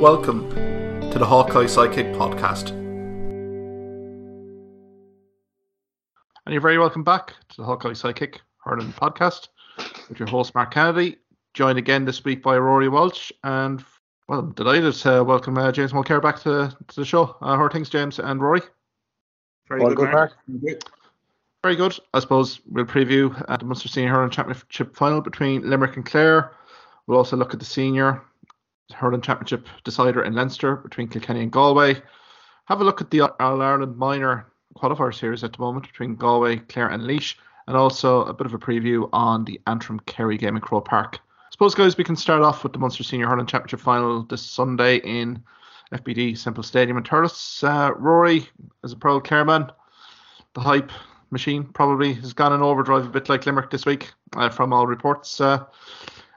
Welcome to the Hawkeye Sidekick podcast. And you're very welcome back to the Hawkeye Sidekick Hurling podcast with your host Mark Kennedy, joined again this week by Ruairi Walsh. And well, I'm delighted to welcome uh, James Mulcare back to, to the show. Uh, how are things, James and Ruairi? Very good, good, Mark. Very good. I suppose we'll preview uh, the Munster Senior Hurling Championship final between Limerick and Clare. We'll also look at the senior hurling championship decider in Leinster between Kilkenny and Galway. Have a look at the All Ireland minor qualifier series at the moment between Galway, Clare, and Laois, and also a bit of a preview on the Antrim Kerry game in Croke Park. I suppose, guys, we can start off with the Munster Senior Hurling Championship final this Sunday in FBD Simple Stadium in Thurles. Uh, Ruairi, as a proud Clareman, the hype machine probably has gone in overdrive a bit like Limerick this week uh, from all reports. Uh,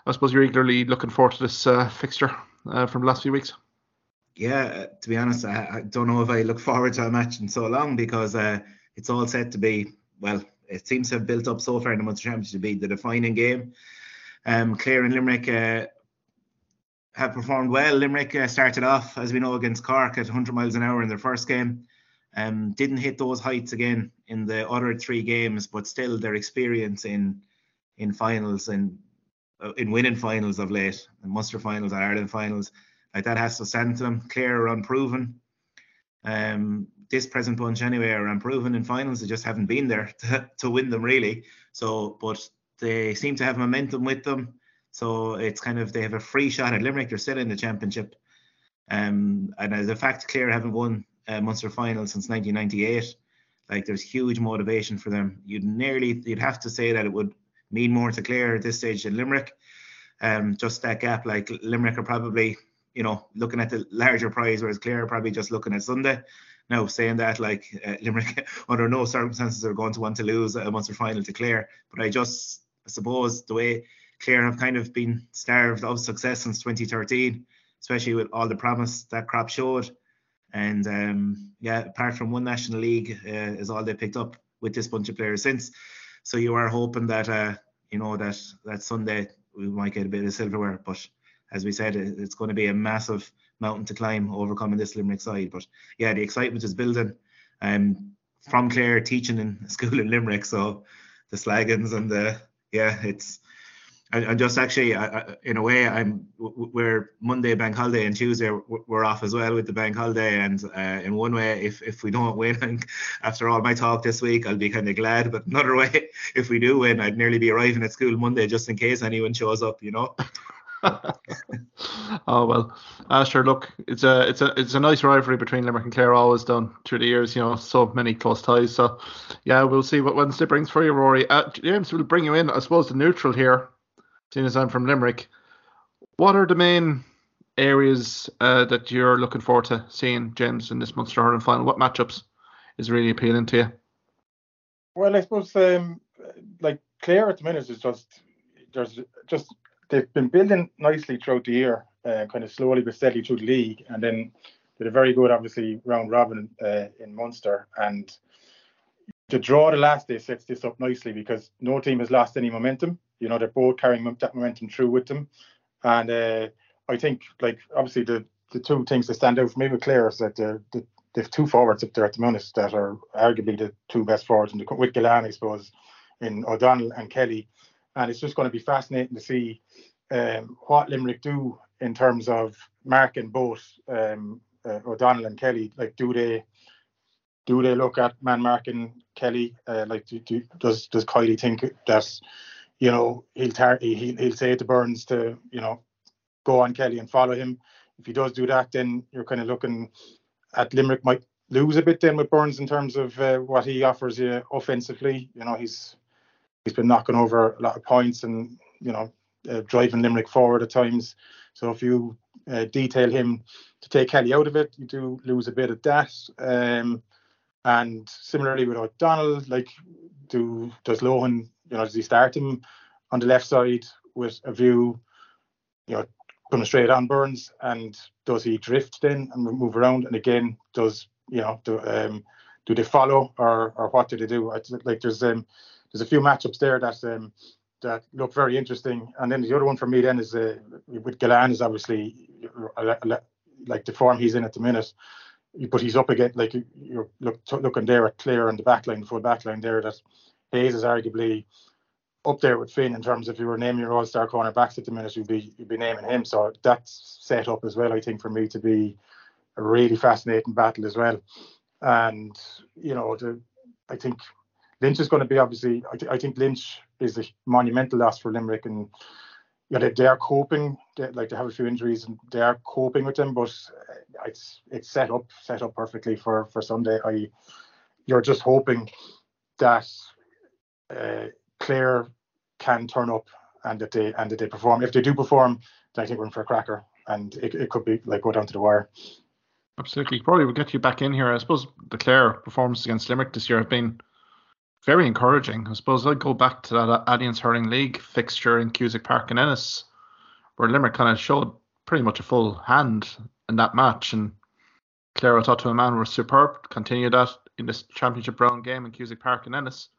I suppose you're eagerly looking forward to this uh, fixture uh, from the last few weeks. Yeah, to be honest, I, I, don't know if I look forward to a match in so long because uh, it's all set to be well. It seems to have built up so far in the Munster Championship to be the defining game. Um, Clare and Limerick uh, have performed well. Limerick uh, started off, as we know, against Cork at 100 miles an hour in their first game. Um, didn't hit those heights again in the other three games, but still their experience in in finals and in winning finals of late, and Munster finals, Ireland finals, like that has to stand to them. Clare are unproven. Um, this present bunch anyway are unproven in finals. They just haven't been there to, to win them really. So, but they seem to have momentum with them. So it's kind of they have a free shot at Limerick. They're still in the championship. Um, and as a fact, Clare haven't won a Munster final since 1998. Like there's huge motivation for them. You'd nearly you'd have to say that it would mean more to Clare at this stage than Limerick. Um, just that gap, like Limerick are probably, you know, looking at the larger prize, whereas Clare are probably just looking at Sunday. Now, saying that, like uh, Limerick, under no circumstances are going to want to lose a Munster final to Clare. But I just suppose the way Clare have kind of been starved of success since 2013, especially with all the promise that crop showed. And um, yeah, apart from one National League, uh, is all they picked up with this bunch of players since. So you are hoping that uh, you know that that Sunday we might get a bit of silverware, but as we said, it's going to be a massive mountain to climb overcoming this Limerick side. But yeah, the excitement is building. Um, from Clare teaching in school in Limerick, so the Slagans and the yeah, it's and, just actually I, in a way i'm we're monday bank holiday and tuesday we're off as well with the bank holiday and uh, in one way if if we don't win after all my talk this week i'll be kind of glad but another way if we do win i'd nearly be arriving at school monday just in case anyone shows up you know oh well, sure. Look, it's a it's a it's a nice rivalry between Limerick and Clare. Always done through the years. You know, so many close ties. So, yeah, we'll see what Wednesday brings for you, Ruairi. Uh, James will bring you in. I suppose the neutral here seeing as I'm from Limerick, what are the main areas uh, that you're looking forward to seeing, James, in this Munster Hurling final? What matchups is really appealing to you? Well, I suppose um, like Clare at the minute is just there's just they've been building nicely throughout the year, uh, kind of slowly but steadily through the league, and then did a very good, obviously, round robin uh, in Munster, and to draw the last day sets this up nicely because no team has lost any momentum. You know, they're both carrying that momentum through with them. And uh, I think, like, obviously, the, the two things that stand out for me with Clare is that the, the, they've two forwards up there at the minute that are arguably the two best forwards in the, with Gillane, I suppose, in O'Donnell and Kelly. And it's just going to be fascinating to see um, what Limerick do in terms of marking both um, uh, O'Donnell and Kelly. Like, do they do they look at man marking Kelly? Uh, like, do, do, does does Kiely think that you know, he'll tar- he'll, he'll say to Burns to, you know, go on Kelly and follow him. If he does do that, then you're kind of looking at Limerick might lose a bit then with Burns in terms of uh, what he offers you offensively. You know, he's he's been knocking over a lot of points and you know uh, driving Limerick forward at times. So if you uh, detail him to take Kelly out of it, you do lose a bit of that. Um, and similarly with O'Donnell, like do does Lohan you know, does he start him on the left side with a view, you know, coming straight on Burns, and does he drift then and move around? And again, does you know, do um, do they follow or or what do they do? Like there's um there's a few matchups there that um that look very interesting, and then the other one for me then is uh, with Gillane is obviously like the form he's in at the minute. But he's up again, like you're look, looking there at Clare and the backline, the full backline there. That Hayes is arguably up there with Finn in terms of if you were naming your all-star cornerbacks at the minute, you'd be you'd be naming him. So that's set up as well, I think, for me to be a really fascinating battle as well. And you know, the, I think Lynch is going to be obviously. I, th- I think Lynch is a monumental loss for Limerick, and yeah, they, they are coping. They, like they have a few injuries, and they er are coping with them. But uh, it's it's set up set up perfectly for for Sunday. I you're just hoping that uh, Clare can turn up and that they and that they perform. If they do perform, then I think we're in for a cracker, and it, it could be like go down to the wire. Absolutely, probably we'll get you back in here. I suppose the Clare performance against Limerick this year have been very encouraging. I suppose I'd go back to that Allianz Hurling League fixture in Cusack Park in Ennis, where Limerick kind of showed pretty much a full hand in that match, and Clare, thought to a man, were superb. Continued that in this championship round game in Cusack Park in Ennis.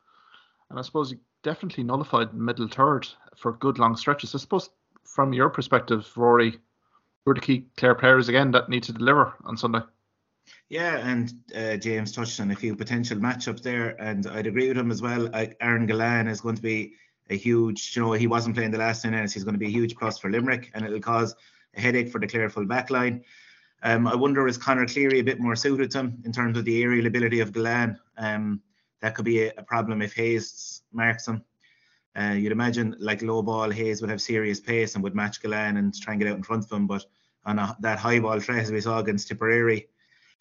And I suppose you definitely nullified middle third for good long stretches. I suppose from your perspective, Ruairi, who are the key Clare players again that need to deliver on Sunday? Yeah, and uh, James touched on a few potential matchups there, and I'd agree with him as well. Aaron Gillane is going to be a huge, you know, he wasn't playing the last 10 minutes. He's going to be a huge plus for Limerick, and it'll cause a headache for the Clare full back line. Um, I wonder is Conor Cleary a bit more suited to him in terms of the aerial ability of Gillane? Um, that could be a, a, problem if Hayes marks him. Uh, you'd imagine like low ball Hayes would have serious pace and would match Gillane and try and get out in front of him, but on a, that high ball threat as we saw against Tipperary,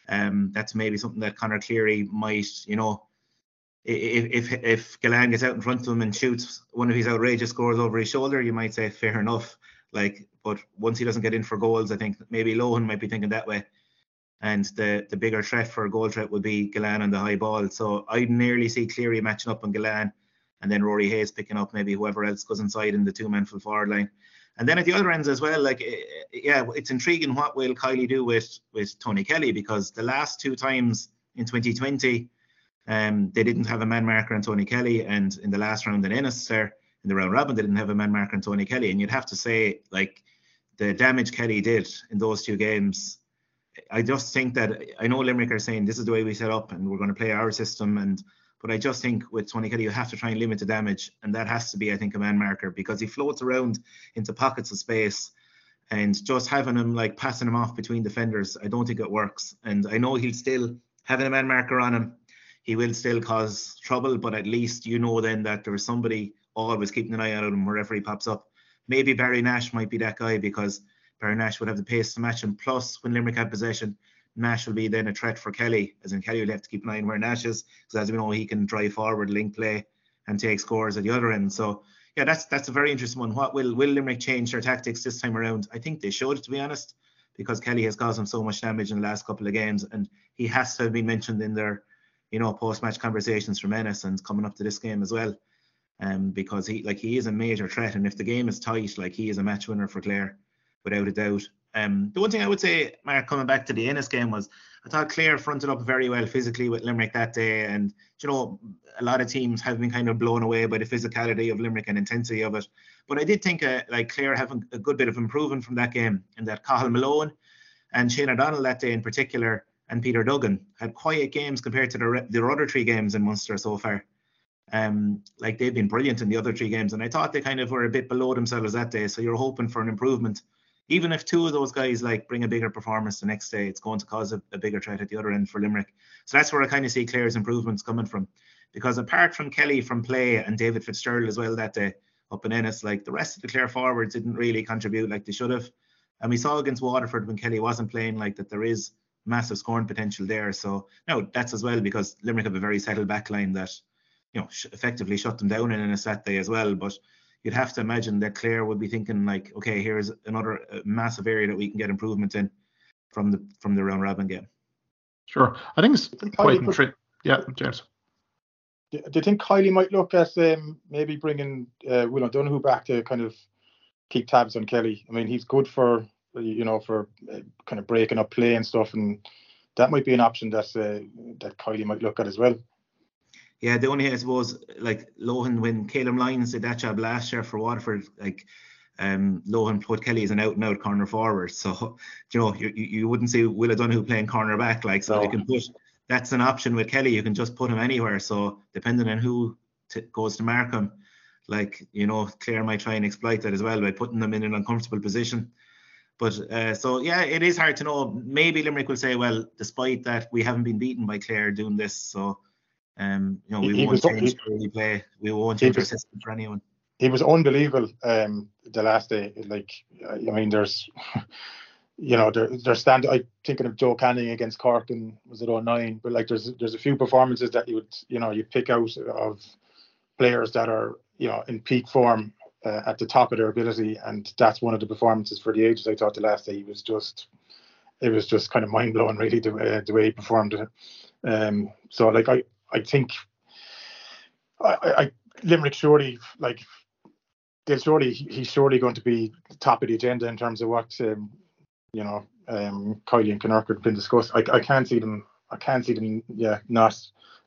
um, that's maybe something that Conor Cleary might, you know, if if if Gillane gets out in front of him and shoots one of his outrageous scores over his shoulder, you might say fair enough. Like, but once he doesn't get in for goals, I think maybe Lohan might be thinking that way. And the the bigger threat for a goal threat would be Gillane on the high ball. So I'd nearly see Cleary matching up on Gillane, and then Rory Hayes picking up maybe whoever else goes inside in the two man full forward line. And then at the other ends as well, like eh, yeah, it's intriguing what will Kiely do with with Tony Kelly because the last two times in 2020, um, they didn't have a man marker on Tony Kelly, and in the last round in Ennis there in the round robin, they didn't have a man marker on Tony Kelly, and you'd have to say like the damage Kelly did in those two games. I just think that I know Limerick are saying this is the way we set up and we're going to play our system and but I just think with Tony Kelly, you have to try and limit the damage, and that has to be, I think, a man marker because he floats around into pockets of space, and just having him like passing him off between defenders, I don't think it works. And I know he'll still having a man marker on him, he will still cause trouble, but at least you know then that there is somebody always keeping an eye on him wherever he pops up. Maybe Barry Nash might be that guy because Barry Nash would have the pace to match him. Plus, when Limerick have possession, Nash will be then a threat for Kelly, as in Kelly will have to keep an eye on where Nash is, because as we know, he can drive forward, link play, and take scores at the other end. So yeah, that's that's a very interesting one. What will will Limerick change their tactics this time around? I think they should, to be honest, because Kelly has caused them so much damage in the last couple of games, and he has to have been mentioned in their, you know, post-match conversations from Ennis and coming up to this game as well. Um, because he like he is a major threat, and if the game is tight, like he is a match winner for Clare, without a doubt. Um, the one thing I would say, Mark, coming back to the Ennis game was I thought Clare fronted up very well physically with Limerick that day, and you know a lot of teams have been kind of blown away by the physicality of Limerick and intensity of it. But I did think uh, like Clare having a good bit of improvement from that game, and that Cathal Malone and Shane O'Donnell that day in particular, and Peter Duggan had quiet games compared to the the other three games in Munster so far. Um, like they've been brilliant in the other three games, and I thought they kind of were a bit below themselves that day. So you're hoping for an improvement even if two of those guys like bring a bigger performance the next day, it's going to cause a, a bigger threat at the other end for Limerick. So that's where I kind of see Clare's improvements coming from. Because apart from Kelly from play and David Fitzgerald as well that day up in Ennis, like the rest of the Clare forwards didn't really contribute like they should have. And we saw against Waterford when Kelly wasn't playing like that there is massive scoring potential there. So no, that's as well because Limerick have a very settled back line that you know effectively shut them down in Ennis that day as well. But you'd have to imagine that Clare would be thinking like, okay, here's another uh, massive area that we can get improvement in from the from the round robin game. Sure, I think it's quite intriguing. Yeah, James. Do you think Kiely might look at um, maybe bringing uh, Will O'Donoghue back to kind of keep tabs on Kelly? I mean, he's good for you know for uh, kind of breaking up play and stuff, and that might be an option that uh, that Kiely might look at as well yeah, the only I suppose like Lohan when Caleb Lyons did that job last year for Waterford, like um, Lohan put Kelly as an out and out corner forward. So, you know, you, you wouldn't see Will O'Donoghue playing corner back. Like, so no. you can put that's an option with Kelly. You can just put him anywhere. So, depending on who t- goes to mark him, like, you know, Clare might try and exploit that as well by putting them in an uncomfortable position. But uh, so, yeah, it is hard to know. Maybe Limerick will say, well, despite that, we haven't been beaten by Clare doing this. So, um, you know, we he won't change he, the play. We won't change our system for anyone he was unbelievable um, the last day. Like, I mean, there's, you know, there, there's stand. I'm thinking of Joe Canning against Cork and was it 09? But like, there's there's a few performances that you would, you know, you pick out of players that are, you know, in peak form uh, at the top of their ability, and that's one of the performances for the ages. I thought the last day he was just, it was just kind of mind blowing, really, the, uh, the way he performed. Um, so like, I I think. I, I Limerick surely like they'll surely he's surely going to be top of the agenda in terms of what um, you know um, Kiely and Kinnerk have been discussed. I, I can't see them. I can't see them. Yeah, not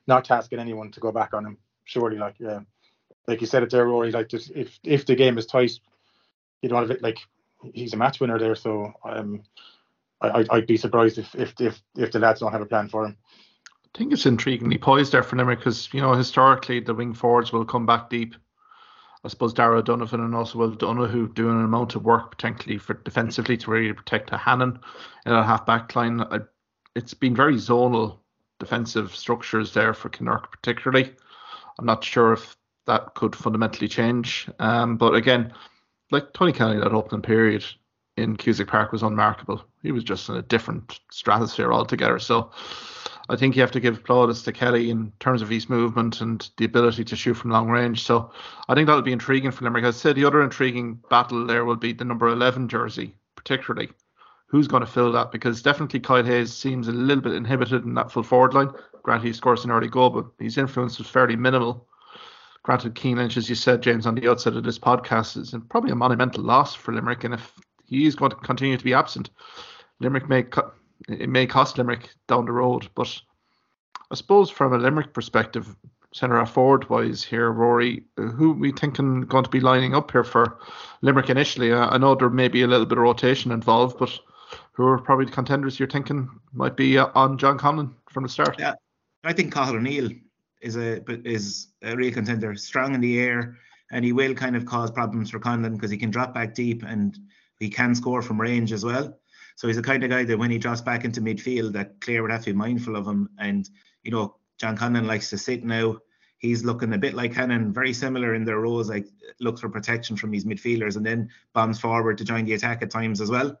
not tasking anyone to go back on him. Surely, like yeah, like you said it there, Ruairi. Like just if if the game is tight, you don't have it. Like he's a match winner there, so um, I I'd be surprised if if if if the lads don't have a plan for him. I think it's intriguingly poised there for Limerick because you know historically the wing forwards will come back deep I suppose Darragh Donovan and also Will Donoghue doing an amount of work potentially for defensively to really protect a Hannon in a half back line. I, it's been very zonal defensive structures there for Kinnerk particularly. I'm not sure if that could fundamentally change. Um, but again, like Tony Kelly, that opening period in Cusack Park was unmarkable. He was just in a different stratosphere altogether. So I think you have to give plaudits to Kelly in terms of his movement and the ability to shoot from long range. So I think that'll be intriguing for Limerick. I said the other intriguing battle there will be the number 11 jersey, particularly. Who's going to fill that? Because definitely Kyle Hayes seems a little bit inhibited in that full forward line. Granted, he scores an early goal, but his influence was fairly minimal. Granted, Cian Lynch, as you said, James, on the outset of this podcast, is probably a monumental loss for Limerick. And if he is going to continue to be absent, Limerick may cut it may cost Limerick down the road. But I suppose from a Limerick perspective, centre forward wise here, Ruairi, who we thinking going to be lining up here for Limerick initially? I know there may be a little bit of rotation involved, but who are probably the contenders you're thinking might be uh, on John Conlon from the start? Yeah, I think Cathal O'Neill is a is a real contender, strong in the air, and he will kind of cause problems for Conlon because he can drop back deep and he can score from range as well. So he's the kind of guy that when he drops back into midfield, that Clare would have to be mindful of him. And you know, John Conlon likes to sit now. He's looking a bit like Hannon, very similar in their roles, like looks for protection from these midfielders and then bombs forward to join the attack at times as well.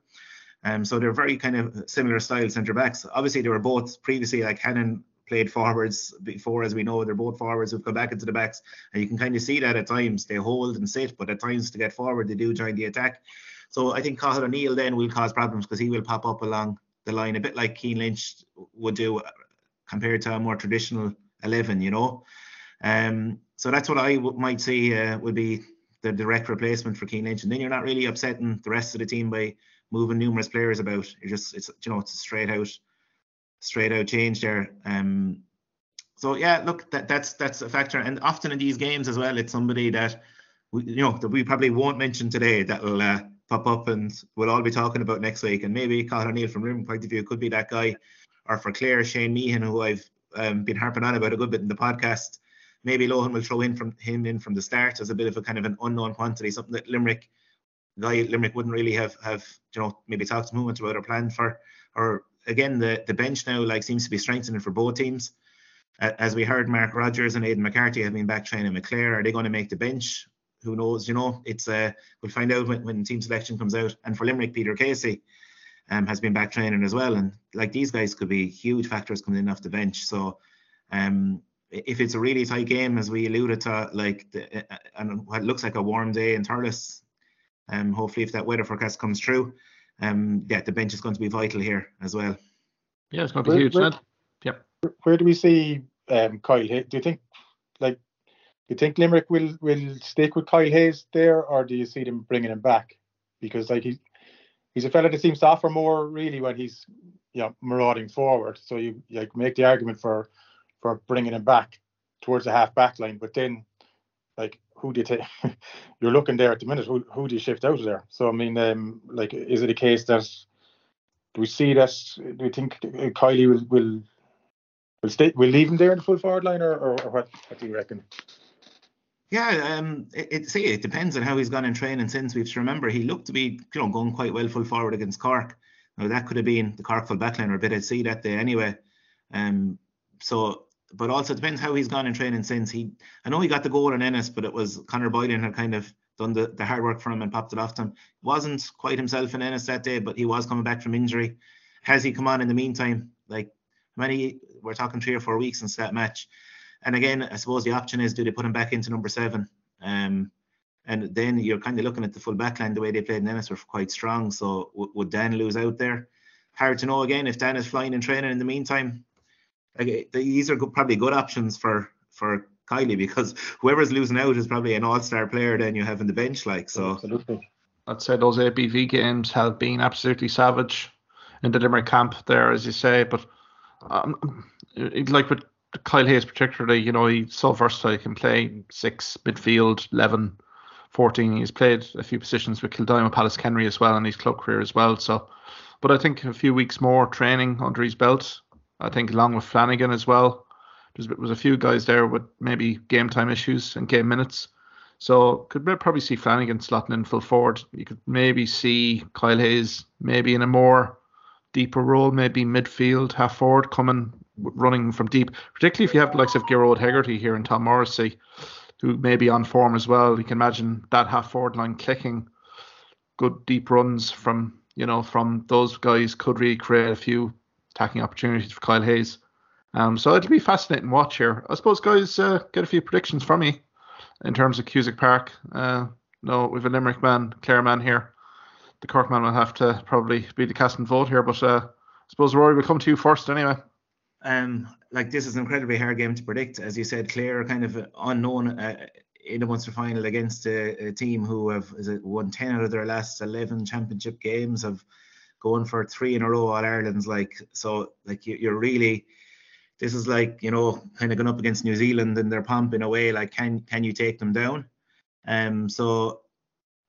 Um, so they're very kind of similar style centre backs. Obviously, they were both previously like Hannon played forwards before, as we know, they're both forwards who've come back into the backs, and you can kind of see that at times they hold and sit, but at times to get forward they do join the attack. So I think Cathal O'Neill then will cause problems because he will pop up along the line a bit like Cian Lynch would do uh, compared to a more traditional 11, you know. Um, so that's what I w- might say uh, would be the direct replacement for Cian Lynch. And then you're not really upsetting the rest of the team by moving numerous players about. You're just, it's, you know, it's a straight out, straight out change there. Um, so yeah, look, that, that's that's a factor. And often in these games as well, it's somebody that we, you know that we probably won't mention today that'll uh, pop up and we'll all be talking about next week. And maybe Cathal O'Neill from Rim point of view could be that guy. Or for Clare, Shane Meehan, who I've um, been harping on about a good bit in the podcast. Maybe Lohan will throw in from him in from the start as a bit of a kind of an unknown quantity, something that Limerick guy Limerick wouldn't really have have you know maybe talked to movement about or planned for. Or again, the the bench now like seems to be strengthening for both teams. As we heard, Mark Rogers and Aidan McCarthy have been back training with Clare. Are they going to make the bench? Who knows? You know, it's uh, we'll find out when, when team selection comes out. And for Limerick, Peter Casey um, has been back training as well, and like these guys could be huge factors coming in off the bench. So, um, if it's a really tight game, as we alluded to, like the, uh, uh and what looks like a warm day in Thurles, um, hopefully if that weather forecast comes true, um, yeah, the bench is going to be vital here as well. Yeah, it's going to be where, huge. Where, yep. Where do we see um, Kyle? Do you think like you think Limerick will will stick with Kyle Hayes there, or do you see them bringing him back? Because like he he's a fella that seems to offer more really when he's you know marauding forward. So you like make the argument for for bringing him back towards the half back line, but then like who do you take? you're looking there at the minute. Who who do you shift out of there? So I mean, um, like, is it a case that do we see that? Do we think Kiely will will will stay? Will leave him there in the full forward line, or, or, or what? What do you reckon? Yeah, um, it, it see it depends on how he's gone in training since. We've to remember he looked to be you know going quite well full forward against Cork. Now that could have been the Cork full backline or a bit I'd see that day anyway. Um, so but also depends how he's gone in training since. He I know he got the goal in Ennis, but it was Conor Boylan had kind of done the, the hard work for him and popped it off to him. Wasn't quite himself in Ennis that day, but he was coming back from injury. Has he come on in the meantime? Like many we're talking three or four weeks since that match. And again, I suppose the option is do they put him back into number seven? Um, and then you're kind of looking at the full backline, the way they played in Ennis were quite strong. So w- would Dan lose out there? Hard to know again if Dan is flying and training in the meantime like, these are good, probably good options for for Kiely because whoever's losing out is probably an all-star player then you have in the bench like so Absolutely. I'd say those ABV games have been absolutely savage in the Limerick camp there, as you say. But um, like with Kyle Hayes particularly, you know, he's so versatile. He can play six, midfield, 11, 14. He's played a few positions with Kildimo and Pallaskenry as well in his club career as well. So, but I think a few weeks more training under his belt I think along with Flanagan as well. There was a few guys there with maybe game time issues and game minutes. So could probably see Flanagan slotting in full forward. You could maybe see Kyle Hayes maybe in a more deeper role, maybe midfield, half forward, coming running from deep. Particularly if you have the likes of Gearóid Hegarty here and Tom Morrissey, who may be on form as well. You can imagine that half forward line clicking, good deep runs from you know from those guys could really create a few attacking opportunities for Kyle Hayes. Um, so it'll be fascinating watch here. I suppose, guys, uh, get a few predictions from me in terms of Cusack Park. Uh, no, we've a Limerick man, Clare man here. The Cork man will have to probably be the cast and vote here, but uh, I suppose Rory will come to you first anyway. Um, like this is an incredibly hard game to predict, as you said. Clare are kind of unknown uh, in a Munster final against a, a, team who have it won ten out of their last eleven championship games, have going for three in a row All Ireland's like so like you, you're really this is like you know kind of going up against New Zealand and their pomp in a way like can can you take them down um so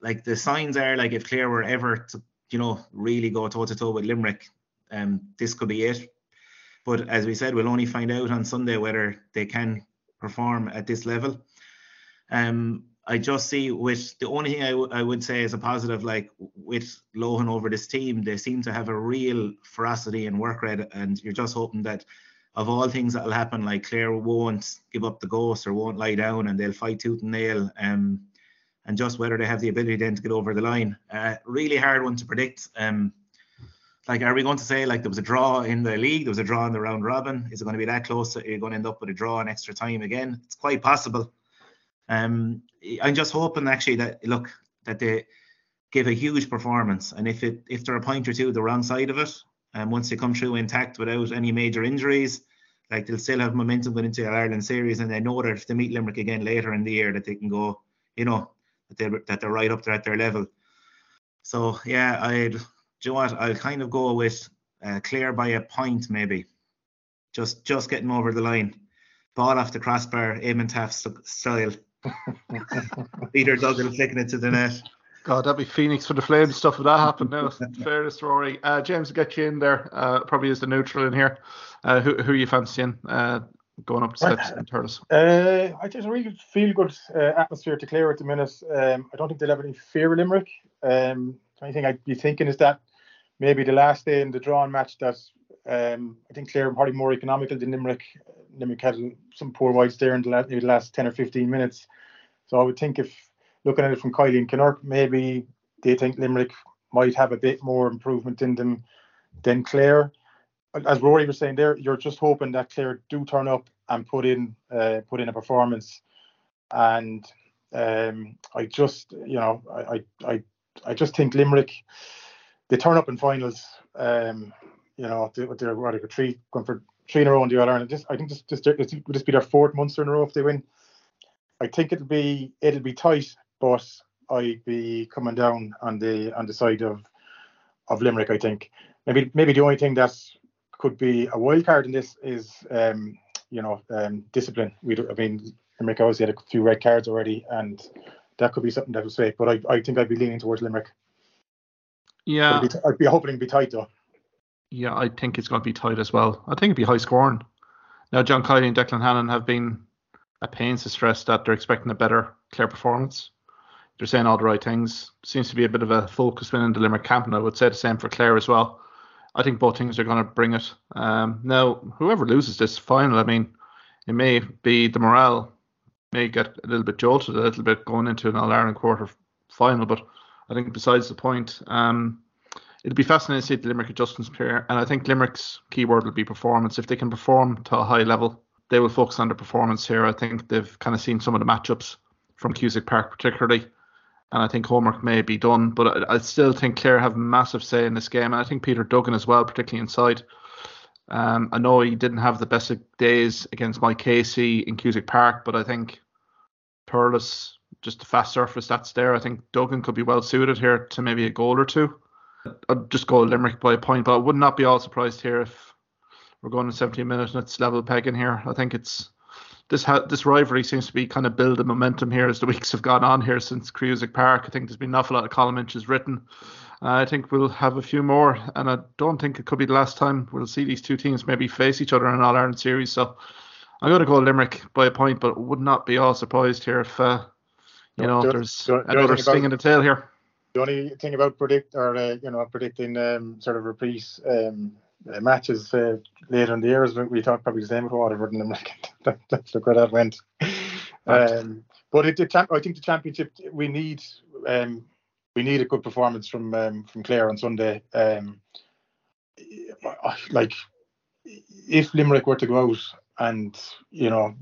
like the signs are like if Clare were ever to you know really go toe to toe with Limerick um this could be it. But as we said we'll only find out on Sunday whether they can perform at this level. Um I just see with the only thing I, w- I would say is a positive, like with Lohan over this team, they seem to have a real ferocity and work rate, and you're just hoping that of all things that'll happen, like Clare won't give up the ghost or won't lie down, and they'll fight tooth and nail, um, and just whether they have the ability then to get over the line. Uh, really hard one to predict. Um, like, are we going to say like there was a draw in the league, there was a draw in the round robin? Is it going to be that close? That you're going to end up with a draw in extra time again? It's quite possible. Um, I'm just hoping actually that look that they give a huge performance, and if it if they're a point or two the wrong side of it, and once they come through intact without any major injuries, like they'll still have momentum going into the Ireland series, and they know that if they meet Limerick again later in the year, that they can go, you know, that they that they're right up there at their level. So yeah, I'd, do you know what? I'll kind of go with uh, Clare by a point maybe, just just getting over the line, ball off the crossbar, Eamon Taaffe style. Peter Duggan flicking it to the net. God, that'd be Phoenix for the Flames stuff if that happened now. Fairness, Ruairi. Uh, James, get you in there. Uh, probably is the neutral in here. Uh, who, who are you fancying uh, going up the steps in Thurles? Uh, I just really feel good uh, atmosphere to Clare at the minute. Um, I don't think they'll have any fear of Limerick. Um, the only thing I'd be thinking is that maybe the last day in the drawn match that um, I think Clare are probably more economical than Limerick. Limerick had some poor whites there in the last, the last 10 or 15 minutes. So I would think if looking at it from Kiely and Kinnerk, maybe they think Limerick might have a bit more improvement in them than Clare. As Ruairi was saying there, you're just hoping that Clare do turn up and put in uh, put in a performance. And um, I just, you know, I, I I just think Limerick they turn up in finals. Um, you know, they, they're what, like three going for three in a row in the All Ireland. Just I think just just would just be their fourth Munster in a row if they win. I think it'll be it'll be tight, but I'd be coming down on the on the side of of Limerick. I think maybe maybe the only thing that could be a wild card in this is um, you know um, discipline. We I mean Limerick obviously had a few red cards already, and that could be something that will sway. But I, I think I'd be leaning towards Limerick. Yeah, I'd be, I'd be hoping it'd be tight though. Yeah, I think it's going to be tight as well. I think it'd be high scoring. Now, John Kiely and Declan Hannon have been at pains to stress that they're expecting a better, clear performance. They're saying all the right things. Seems to be a bit of a focus within the Limerick camp, and I would say the same for Clare as well. I think both teams are going to bring it. Um, now, whoever loses this final, I mean, it may be the morale may get a little bit jolted a little bit going into an All Ireland quarter final, but I think besides the point, um, it'll be fascinating to see the Limerick adjustments period, and I think Limerick's keyword will be performance. If they can perform to a high level, they will focus on their performance here. I think they've kind of seen some of the matchups from Cusack Park particularly, and I think homework may be done. But I, I still think Clare have massive say in this game, and I think Peter Duggan as well, particularly inside. Um, I know he didn't have the best of days against Mike Casey in Cusack Park, but I think Thurles, just a fast surface that's there. I think Duggan could be well suited here to maybe a goal or two. I'd just go Limerick by a point, but I would not be all surprised here if we're going to 17 minutes and it's level pegging here. I think it's this ha- this rivalry seems to be kind of building momentum here as the weeks have gone on here since Cusack Park. I think there's been an awful lot of column inches written. Uh, I think we'll have a few more, and I don't think it could be the last time we'll see these two teams maybe face each other in an All Ireland series. So I'm going to go Limerick by a point, but would not be all surprised here if uh, you know The- there's the- the another sting about- in the tail here. The only thing about predict or uh, you know predicting um, sort of repeat um, uh, matches uh, later in the year is we thought probably the same with Waterford and Limerick. That- That's look where that went. Um, but it, champ, I think the championship we need um, we need a good performance from um, from Clare on Sunday. Um, like if Limerick were to go out and you know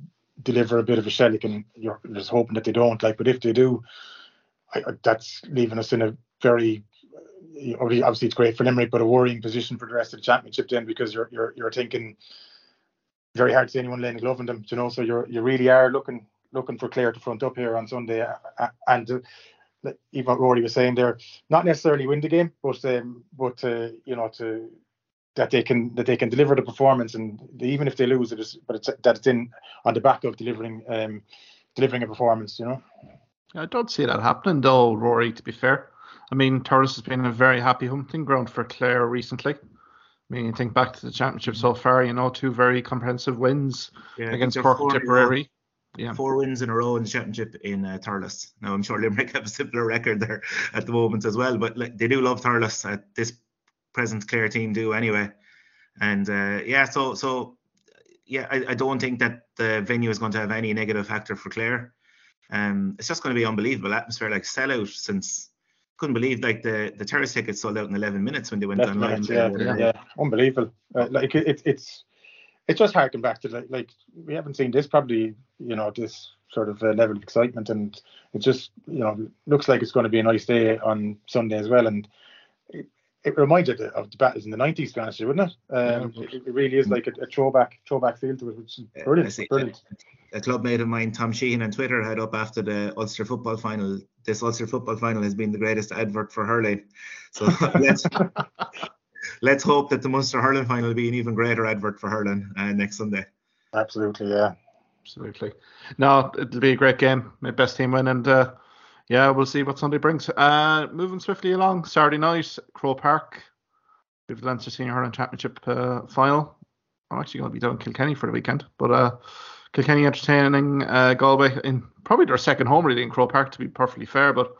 deliver a bit of a shellick, and you're just hoping that they don't. Like, but if they do, I, I- that's leaving us in a very obviously it's great for Limerick, but a worrying position for the rest of the championship then because you're you're you're thinking very hard to see anyone laying a glove on them, you know. So you're you really are looking looking for Clare to front up here on Sunday, uh, uh, and uh, even what Ruairi was saying there, not necessarily win the game, but um, but uh, you know to that they can that they can deliver the performance, and even if they lose, it is but it's that it's in on the back of delivering um delivering a performance, you know. I don't see that happening though, Ruairi, to be fair. I mean, Thurles has been a very happy hunting ground for Clare recently. I mean, you think back to the championship so far, you know, two very comprehensive wins Yeah, against Cork and four in a row. Tipperary. Yeah. Four wins in a row in the championship in uh, Thurles. Now I'm sure Limerick have a similar record there at the moment as well, but like, they do love Thurles. Uh, this present Clare team do anyway, and uh, yeah, so so yeah, I, I don't think that the venue is going to have any negative factor for Clare. Um, it's just going to be unbelievable atmosphere, like sellout since. Couldn't believe like the the terrace tickets sold out in 11 minutes when they went online. minutes, yeah, yeah. yeah, unbelievable. Uh, like it, it's it's it's just harking back to like, like we haven't seen this probably you know this sort of uh, level of excitement, and it just you know looks like it's going to be a nice day on Sunday as well, and it, it reminds you of the- battles in the nineties, to be honest, you, wouldn't it? Um, Yeah. it, it really is like a, a throwback throwback feel to it, which is Yeah, I brilliant, see. brilliant. a club mate of mine, Tom Sheehan, on Twitter had up after the Ulster football final. This Ulster football final has been the greatest advert for hurling. So let's let's hope that the Munster hurling final will be an even greater advert for hurling uh, next Sunday. Absolutely, yeah. Absolutely. No, it'll be a great game. My best team win, and uh, yeah, we'll see what Sunday brings. Uh, moving swiftly along, Saturday night, Croke Park, the Leinster Senior Hurling Championship uh, final. I'm actually going to be down Kilkenny for the weekend, but uh, Kilkenny entertaining uh, Galway in probably their second home really in Croke Park, to be perfectly fair. But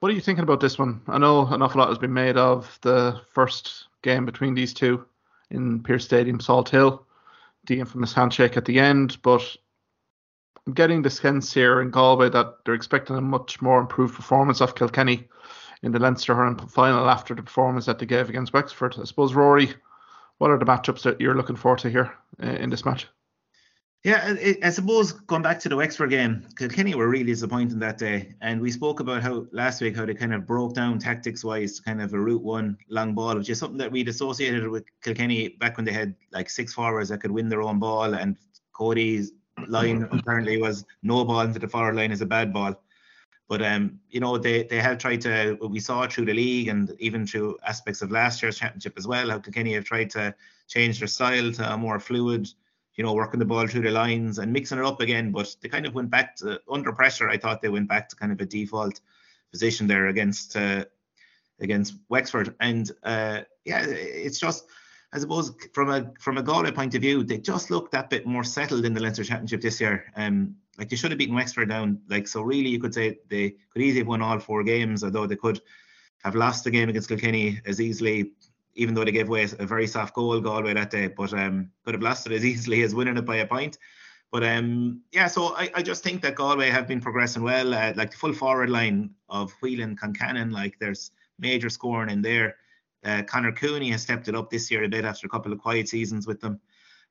what are you thinking about this one? I know an awful lot has been made of the first game between these two in Pearse Stadium, Salthill the infamous handshake at the end, but I'm getting the sense here in Galway that they're expecting a much more improved performance of Kilkenny in the Leinster hurling final after the performance that they gave against Wexford. I suppose, Ruairi, what are the matchups that you're looking forward to here uh, in this match? Yeah, I, I suppose going back to the Wexford game, Kilkenny were really disappointing that day, and we spoke about how last week how they kind of broke down tactics wise, kind of a route one long ball, which is something that we'd associated with Kilkenny back when they had like six forwards that could win their own ball, and Cody's line apparently was no ball into the forward line is a bad ball. But um, you know, they they have tried to. We saw through the league and even through aspects of last year's championship as well, how Kilkenny have tried to change their style to a more fluid you know, working the ball through the lines and mixing it up again. But they kind of went back to under pressure. I thought they went back to kind of a default position there against uh, against Wexford. And uh, yeah, it's just I suppose from a from a Galway point of view, they just looked that bit more settled in the Leinster Championship this year. Um, like they should have beaten Wexford down. Like so, really, you could say they could easily have won all four games, although they could have lost the game against Kilkenny as easily even though they gave away a very soft goal Galway that day, but um, could have lost it as easily as winning it by a point. But um, yeah, so I, I just think that Galway have been progressing well. Uh, like the full forward line of Whelan, Concannon, like there's major scoring in there. Uh, Conor Cooney has stepped it up this year a bit after a couple of quiet seasons with them.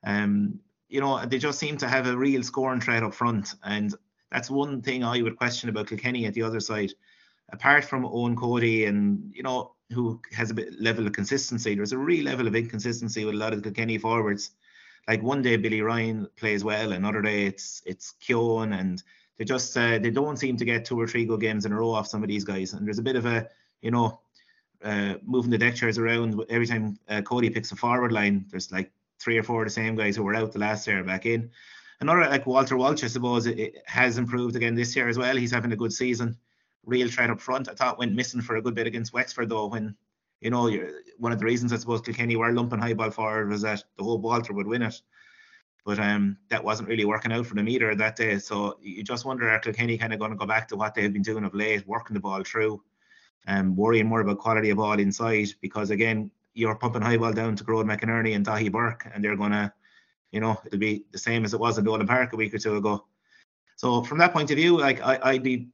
Um, you know, they just seem to have a real scoring threat up front, and that's one thing I would question about Kilkenny at the other side. Apart from Eoin Cody and you know who has a bit level of consistency. There's a real level of inconsistency with a lot of Kilkenny forwards. Like one day Billy Ryan plays well, another day it's it's Keown, and they just uh, they don't seem to get two or three good games in a row off some of these guys. And there's a bit of a you know uh, moving the deck chairs around every time uh, Cody picks a forward line. There's like three or four of the same guys who were out the last year back in. Another like Walter Walsh, I suppose, it, it has improved again this year as well. He's having a good season real threat up front. I thought went missing for a good bit against Wexford though. When you know one of the reasons I suppose Kilkenny were lumping high ball forward was that the whole Walter would win it, but um that wasn't really working out for them either that day. So you just wonder are Kilkenny kind of going to go back to what they have been doing of late, working the ball through, um, worrying more about quality of ball inside because again you're pumping high ball down to Gearóid McInerney and Daithí Burke and they're gonna you know it'll be the same as it was at Nowlan Park a week or two ago. So from that point of view, like I, I'd be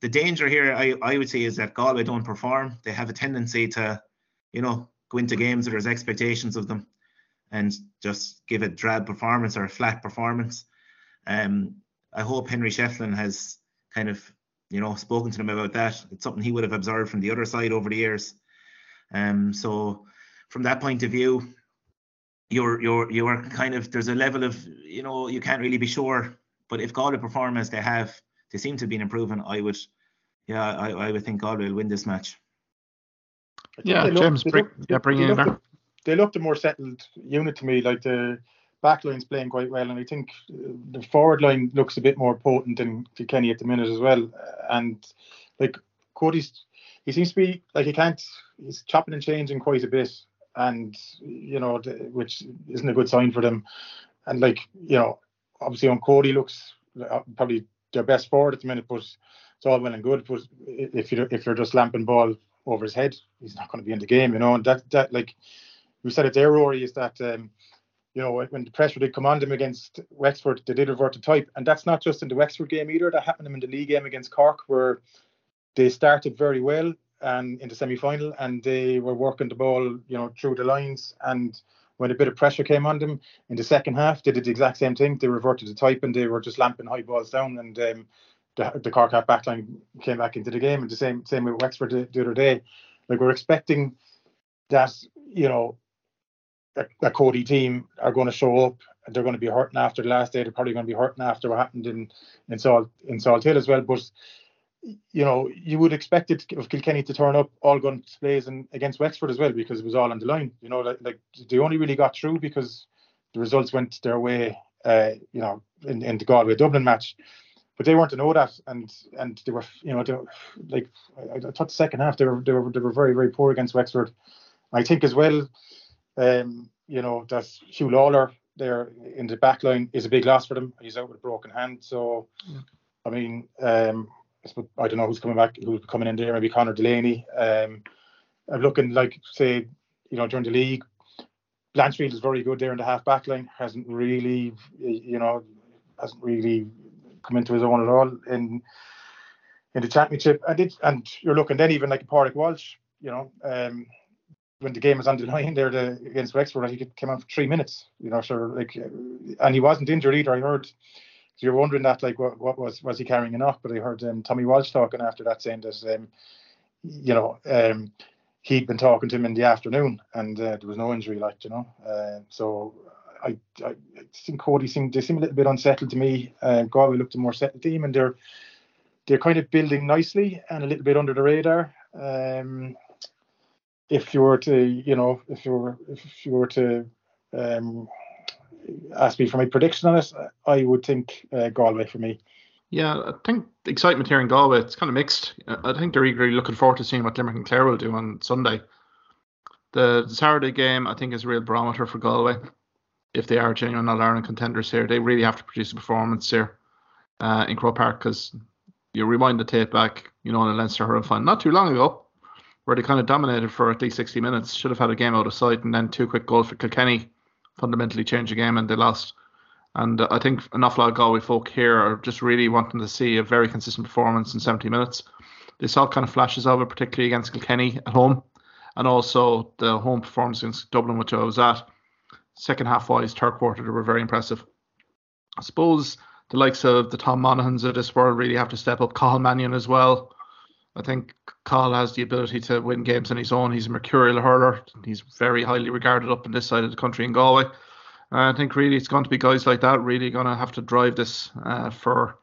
the danger here, I, I would say, is that Galway don't perform. They have a tendency to, you know, go into games where there's expectations of them and just give a drab performance or a flat performance. Um, I hope Henry Shefflin has kind of, you know, spoken to them about that. It's something he would have observed from the other side over the years. Um, so from that point of view, you're you're you're kind of there's a level of you know you can't really be sure. But if Galway perform as they have, they seem to have been improving. I would, yeah, I, I would think Galway will win this match. Yeah, James, look, bring, yeah, bring in there. They looked a more settled unit to me. Like the back line's playing quite well, and I think uh, the forward line looks a bit more potent than Kenny at the minute as well. And like Cody's, he seems to be like he can't. He's chopping and changing quite a bit, and you know, which isn't a good sign for them. And like you know, obviously Eoin Cody looks uh, probably their best forward at the minute, but it's all well and good. But if you if you're just lamping ball over his head, he's not going to be in the game, you know. And that that like we said it there, Ruairi, is that um, you know when the pressure did come on them against Wexford, they did revert to type, and that's not just in the Wexford game either. That happened to them in the league game against Cork, where they started very well and in the semi-final, and they were working the ball, you know, through the lines and when a bit of pressure came on them in the second half, they did the exact same thing. They reverted to type and they were just lamping high balls down. And um, the, the Cork half backline came back into the game. And the same same with Wexford the, the other day. Like we're expecting that, you know, a, a Cody team are going to show up and they're going to be hurting after the last day. They're probably going to be hurting after what happened in in Salt in Salthill as well. But you know, you would expect it of Kilkenny to turn up all guns blazing against Wexford as well because it was all on the line. You know, like, like they only really got through because the results went their way. Uh, you know, in, in the Galway Dublin match, but they weren't to know that, and and they were, you know, were, like I, I, thought the second half they were they were they were very very poor against Wexford. I think as well, um, you know, that Huw Lawlor there in the back line is a big loss for them. He's out with a broken hand, so yeah. I mean, um, I don't know who's coming back, who's coming in there. Maybe Conor Delaney. Um, I'm looking like say, you know, during the league, Blanchfield is very good there in the half back line. Hasn't really, you know, hasn't really come into his own at all in in the championship. And it, and you're looking then even like Pádraig Walsh, you know, um, when the game was on the line there the, against Wexford, I think it came on for three minutes. You know, so like, and he wasn't injured either. I heard so you're wondering that, like, what, what was was he carrying enough? But I heard um, Tommy Walsh talking after that, saying that, um, you know, um, he'd been talking to him in the afternoon, and uh, there was no injury, like, you know. Uh, so I, I, think Cody seemed they seem a little bit unsettled to me. Uh, Galway looked a more settled team, and they're they're kind of building nicely and a little bit under the radar. Um, if you were to, you know, if you were if you were to um, ask me for my prediction on it, I would think uh, Galway for me. Yeah, I think the excitement here in Galway it's kind of mixed. I think they're eagerly looking forward to seeing what Limerick and Clare will do on Sunday. The, the Saturday game, I think, is a real barometer for Galway. If they are genuine All Ireland contenders here, they really have to produce a performance here uh, in Croke Park because you rewind the tape back, you know, in a Leinster hurling final not too long ago, where they kind of dominated for at least 60 minutes. Should have had a game out of sight, and then two quick goals for Kilkenny fundamentally changed the game, and they lost. And uh, I think an awful lot of Galway folk here are just really wanting to see a very consistent performance in 70 minutes. They saw kind of flashes of it, particularly against Kilkenny at home, and also the home performance against Dublin, which I was at. Second half wise, third quarter, they were very impressive. I suppose the likes of the Tom Monaghan's of this world really have to step up. Cathal Mannion as well. I think Cathal has the ability to win games on his own. He's a mercurial hurler. He's very highly regarded up in this side of the country in Galway. I think really it's going to be guys like that really going to have to drive this uh, for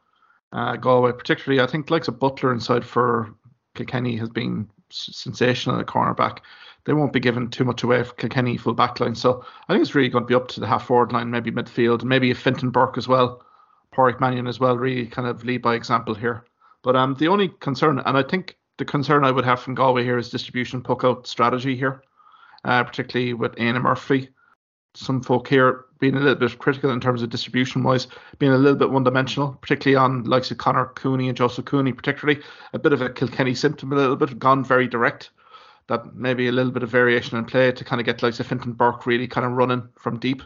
uh, Galway, particularly I think likes a Butler inside for Kilkenny has been sensational at cornerback. They won't be giving too much away for Kilkenny full back line. so I think it's really going to be up to the half forward line, maybe midfield, maybe a Fintan Burke as well, Pádraic Mannion as well, really kind of lead by example here. But um, the only concern, and I think the concern I would have from Galway here is distribution puck out strategy here, uh, particularly with Éanna Murphy some folk here being a little bit critical in terms of distribution wise, being a little bit one dimensional, particularly on likes of Conor Cooney and Joseph Cooney, particularly a bit of a Kilkenny symptom, a little bit gone very direct. That maybe a little bit of variation in play to kind of get likes of Fintan Burke really kind of running from deep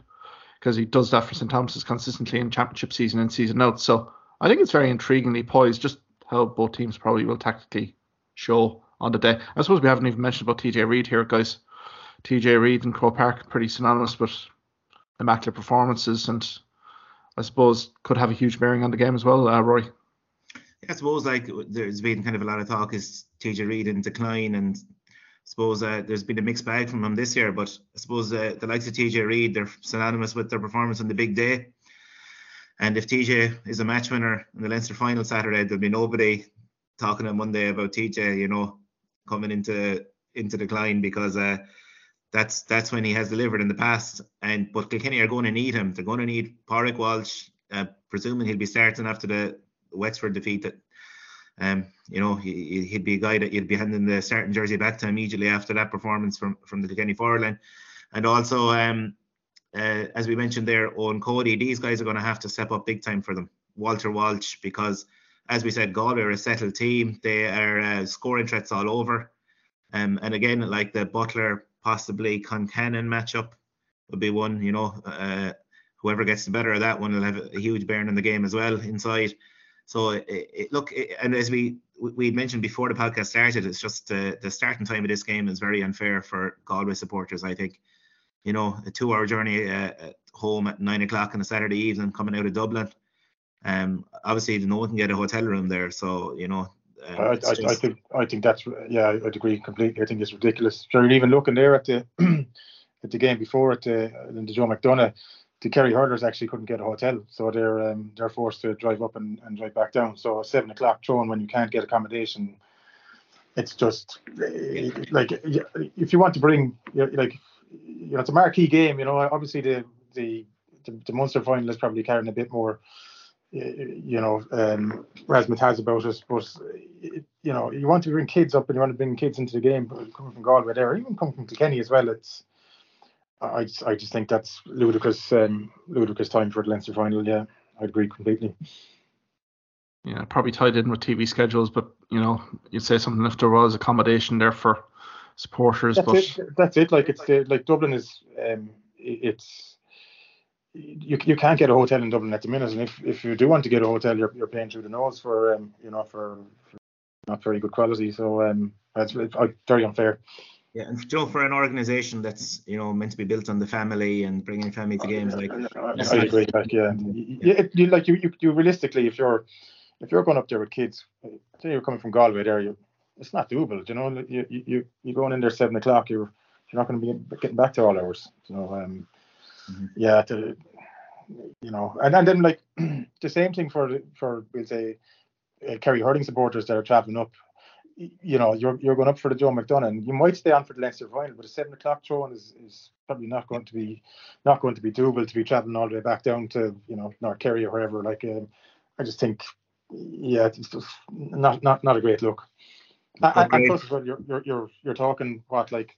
because he does that for St Thomas's consistently in championship season and season out. So I think it's very intriguingly poised, just how both teams probably will tactically show on the day. I suppose we haven't even mentioned about TJ Reid here, guys. TJ Reid and Croke Park pretty synonymous with immaculate performances, and I suppose could have a huge bearing on the game as well, uh, Roy. I suppose like there's been kind of a lot of talk is TJ Reid in decline, and I suppose uh, there's been a mixed bag from him this year. But I suppose uh, the likes of TJ Reid, they're synonymous with their performance on the big day. And if TJ is a match winner in the Leinster final Saturday, there'll be nobody talking on Monday about TJ, you know, coming into into decline because uh, that's that's when he has delivered in the past. And but Kilkenny are going to need him. They're going to need Pádraig Walsh, uh, presuming he'll be starting after the Wexford defeat. That um, you know, he, would be a guy that you'd be handing the starting jersey back to immediately after that performance from from the Kilkenny forward line. And also, um, uh, as we mentioned there, Eoin Cody, these guys are going to have to step up big time for them. Walter Walsh, because as we said, Galway are a settled team. They are uh, scoring threats all over. Um, and again, like the Butler possibly Concannon matchup would be one. You know, uh, whoever gets the better of that one will have a huge bearing in the game as well inside. So it, it, look, it, and as we we mentioned before the podcast started, it's just uh, the starting time of this game is very unfair for Galway supporters. I think, you know, a two-hour journey uh, home at nine o'clock on a Saturday evening coming out of Dublin. Um, obviously, no one can get a hotel room there, so you know um, I, I, just... I, think I think that's yeah I'd agree completely. I think it's ridiculous. Sure, even looking there at the at the game before at the in the Joe McDonagh, the Kerry hurlers actually couldn't get a hotel, so they're um, they're forced to drive up and, and drive back down. So seven o'clock throwing when you can't get accommodation, it's just like if you want to bring like you know it's a marquee game. You know obviously the the the, the Munster final is probably carrying a bit more you know, um, has about us. But you know, you want to bring kids up and you want to bring kids into the game. But coming from Galway there, even coming from Kilkenny as well, it's I just, I just think that's ludicrous um, ludicrous time for the Leinster final. Yeah, I agree completely. Yeah, probably tied in with TV schedules, but you know, you'd say something if there was accommodation there for supporters. That's but it. That's it. Like it's the, like Dublin is um, it's you, you can't get a hotel in Dublin at the minute, and if, if you do want to get a hotel, you're, you're paying through the nose for um, you know for, for not very good quality. So um, that's very unfair. Yeah, and Joe, for an organisation that's you know meant to be built on the family and bringing family to games, like I, I agree. Like yeah, yeah, you, like you, you, you realistically, if you're if you're going up there with kids, say you're coming from Galway, there, you it's not doable. You know, you you you going in there seven o'clock, you're you're not going to be getting back to all hours. So um, mm-hmm. yeah, to, you know, and, and then like the same thing for for we'll say uh, Kerry hurling supporters that are traveling up. you know, you're you're going up for the Joe McDonagh, and you might stay on for the Leinster final, but a seven o'clock throwing is, is probably not going to be not going to be doable to be traveling all the way back down to you know North Kerry or wherever. Like, um, I just think, yeah, it's just not not not a great look. And, and plus, well, you're, you're you're you're talking what like,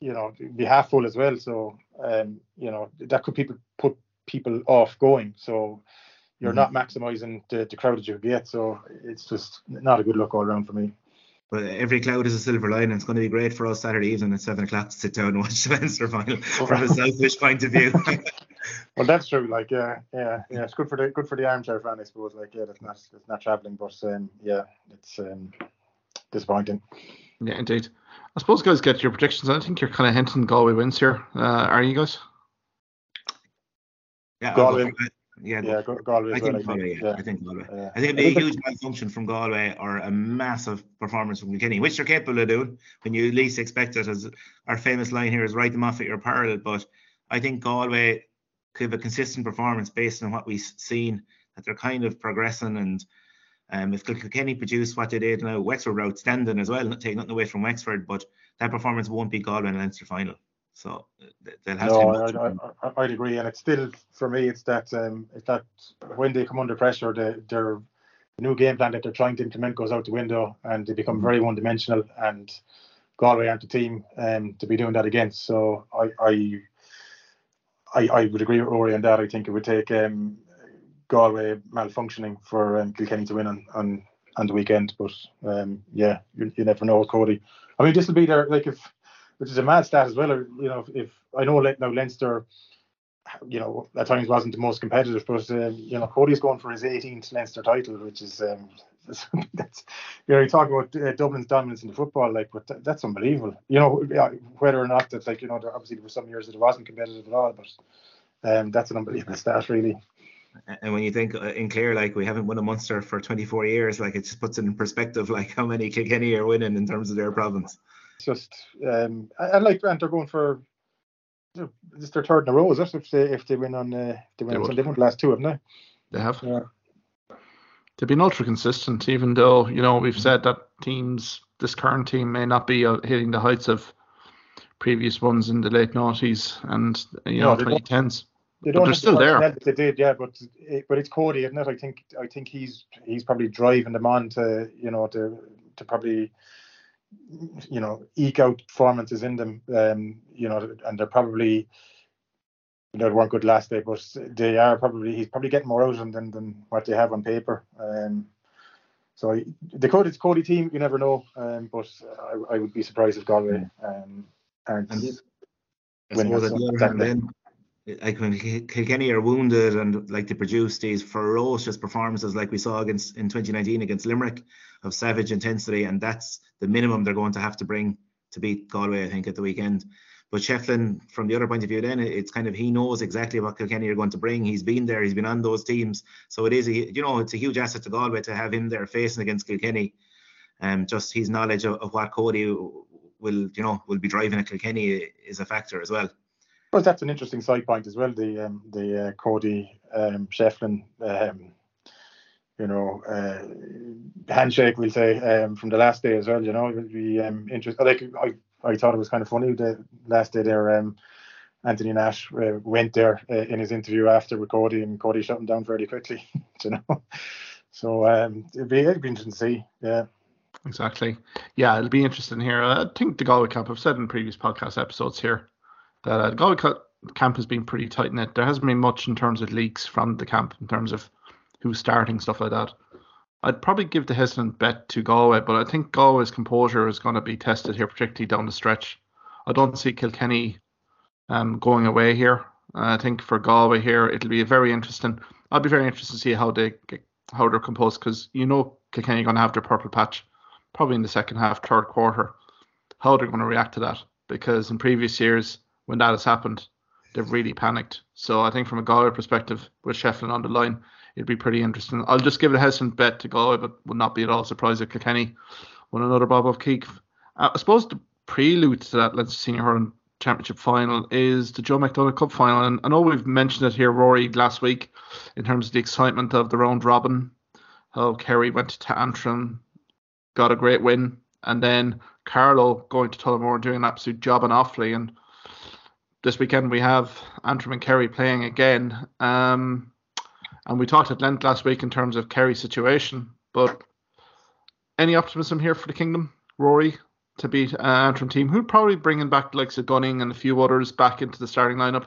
you know, be half full as well. So, um, you know, that could people put people off going. So you're mm-hmm. not maximizing the, the crowd that you get. So it's just not a good look all around for me. But every cloud is a silver lining. It's going to be great for us Saturday evening at seven o'clock to sit down and watch the Leinster final from a selfish point of view. well, that's true. Like, yeah, yeah, yeah. It's good for the good for the armchair fan, I suppose. Like, yeah, that's not that's not traveling, but um, yeah, it's um, disappointing. Yeah, indeed. I suppose, guys, get your predictions. I think you're kind of hinting Galway wins here. Uh, are you guys? Yeah, Galway. Yeah, yeah, Galway. I think Galway. Yeah. yeah. I think Galway. Yeah. I think it'd be a huge malfunction from Galway or a massive performance from Kilkenny, which they're capable of doing when you least expect it. As our famous line here is, "Write them off at your peril." But I think Galway could have a consistent performance based on what we've seen. That they're kind of progressing, and um, if Kilkenny produce what they did now, Wexford were outstanding as well. Not taking nothing away from Wexford, but that performance won't be Galway in the Leinster final. So they'll have no, to. I, I, I'd agree, and it's still for me. It's that um, it's that when they come under pressure, they, their new game plan that they're trying to implement goes out the window, and they become very one-dimensional. And Galway aren't the team um, to be doing that against. So I, I I, I would agree with Rory on that. I think it would take um, Galway malfunctioning for um, Kilkenny to win on, on on the weekend. But um, yeah, you, you never know, Cody. I mean, this will be there. Like if which is a mad stat as well. You know, if, if I know now Leinster, you know, at times wasn't the most competitive, but um, you know, Cody's going for his 18th Leinster title, which is um, that's you know, you talk about uh, Dublin's dominance in the football, like, but th- that's unbelievable. You know, whether or not that, like, you know, obviously there were some years that it wasn't competitive at all, but um, that's an unbelievable stat, really. And when you think uh, in Clare, like we haven't won a Munster for 24 years, like it just puts it in perspective, like how many Kilkenny are winning in terms of their province. It's just um, I, like and they're going for this their third in a row, is it? If they if they win on uh, they win they, they won the last two, haven't they? They have. Yeah. They've been ultra consistent, even though you know we've said that teams, this current team, may not be uh, hitting the heights of previous ones in the late noughties and you know twenty tens. They don't. They're still the there. They did, yeah, but but it's Cody, isn't it? I think I think he's he's probably driving them on to you know to to probably you know, eke out performances in them. Um, you know, and they're probably you know they weren't good last day, but they are probably he's probably getting more out of them than, than what they have on paper. Um, so the Cody, it's Cody team, you never know. Um, but I, I would be surprised if Galway um, aren't and winning like when Kilkenny are wounded and like they produce these ferocious performances like we saw against in 2019 against Limerick of savage intensity, and that's the minimum they're going to have to bring to beat Galway, I think, at the weekend. But Shefflin, from the other point of view, then it's kind of he knows exactly what Kilkenny are going to bring. He's been there, he's been on those teams, so it is a you know it's a huge asset to Galway to have him there facing against Kilkenny. Um, just his knowledge of, of what Cody will you know will be driving at Kilkenny is a factor as well. Well, that's an interesting side point as well. The um, the uh, Cody um, Shefflin, um, you know, uh, handshake we'll say um, from the last day as well. You know, it would be um, interesting. Like I, I thought it was kind of funny the last day there. Um, Anthony Nash uh, went there uh, in his interview after with Cody, and Cody shut him down fairly quickly. you know, so um, it'd be it'd be interesting to see. Yeah. Exactly. Yeah, it'll be interesting here. I think the Galway camp. I've said in previous podcast episodes here that uh, Galway camp has been pretty tight knit. There hasn't been much in terms of leaks from the camp in terms of who's starting stuff like that. I'd probably give the hesitant bet to Galway, but I think Galway's composure is going to be tested here, particularly down the stretch. I don't see Kilkenny um, going away here. Uh, I think for Galway here, it'll be very interesting. I'll be very interested to see how they how they're composed because you know Kilkenny are going to have their purple patch probably in the second half, third quarter. How they're going to react to that because in previous years when that has happened, they've really panicked. So I think from a Galway perspective, with Shefflin on the line, it'd be pretty interesting. I'll just give it a hesitant bet to Galway, but would not be at all surprised if Kilkenny won another Bob O'Keeffe. Uh, I suppose the prelude to that Leinster Senior Hurling Championship final is the Joe McDonagh Cup final. And I know we've mentioned it here, Rory, last week in terms of the excitement of the round robin, how Kerry went to Antrim, got a great win, and then Carlow going to Tullamore and doing an absolute job in Offaly. And this weekend we have Antrim and Kerry playing again. Um, and we talked at length last week in terms of Kerry's situation, but any optimism here for the Kingdom, Rory, to beat an Antrim team who probably bringing back the likes of Gunning and a few others back into the starting lineup?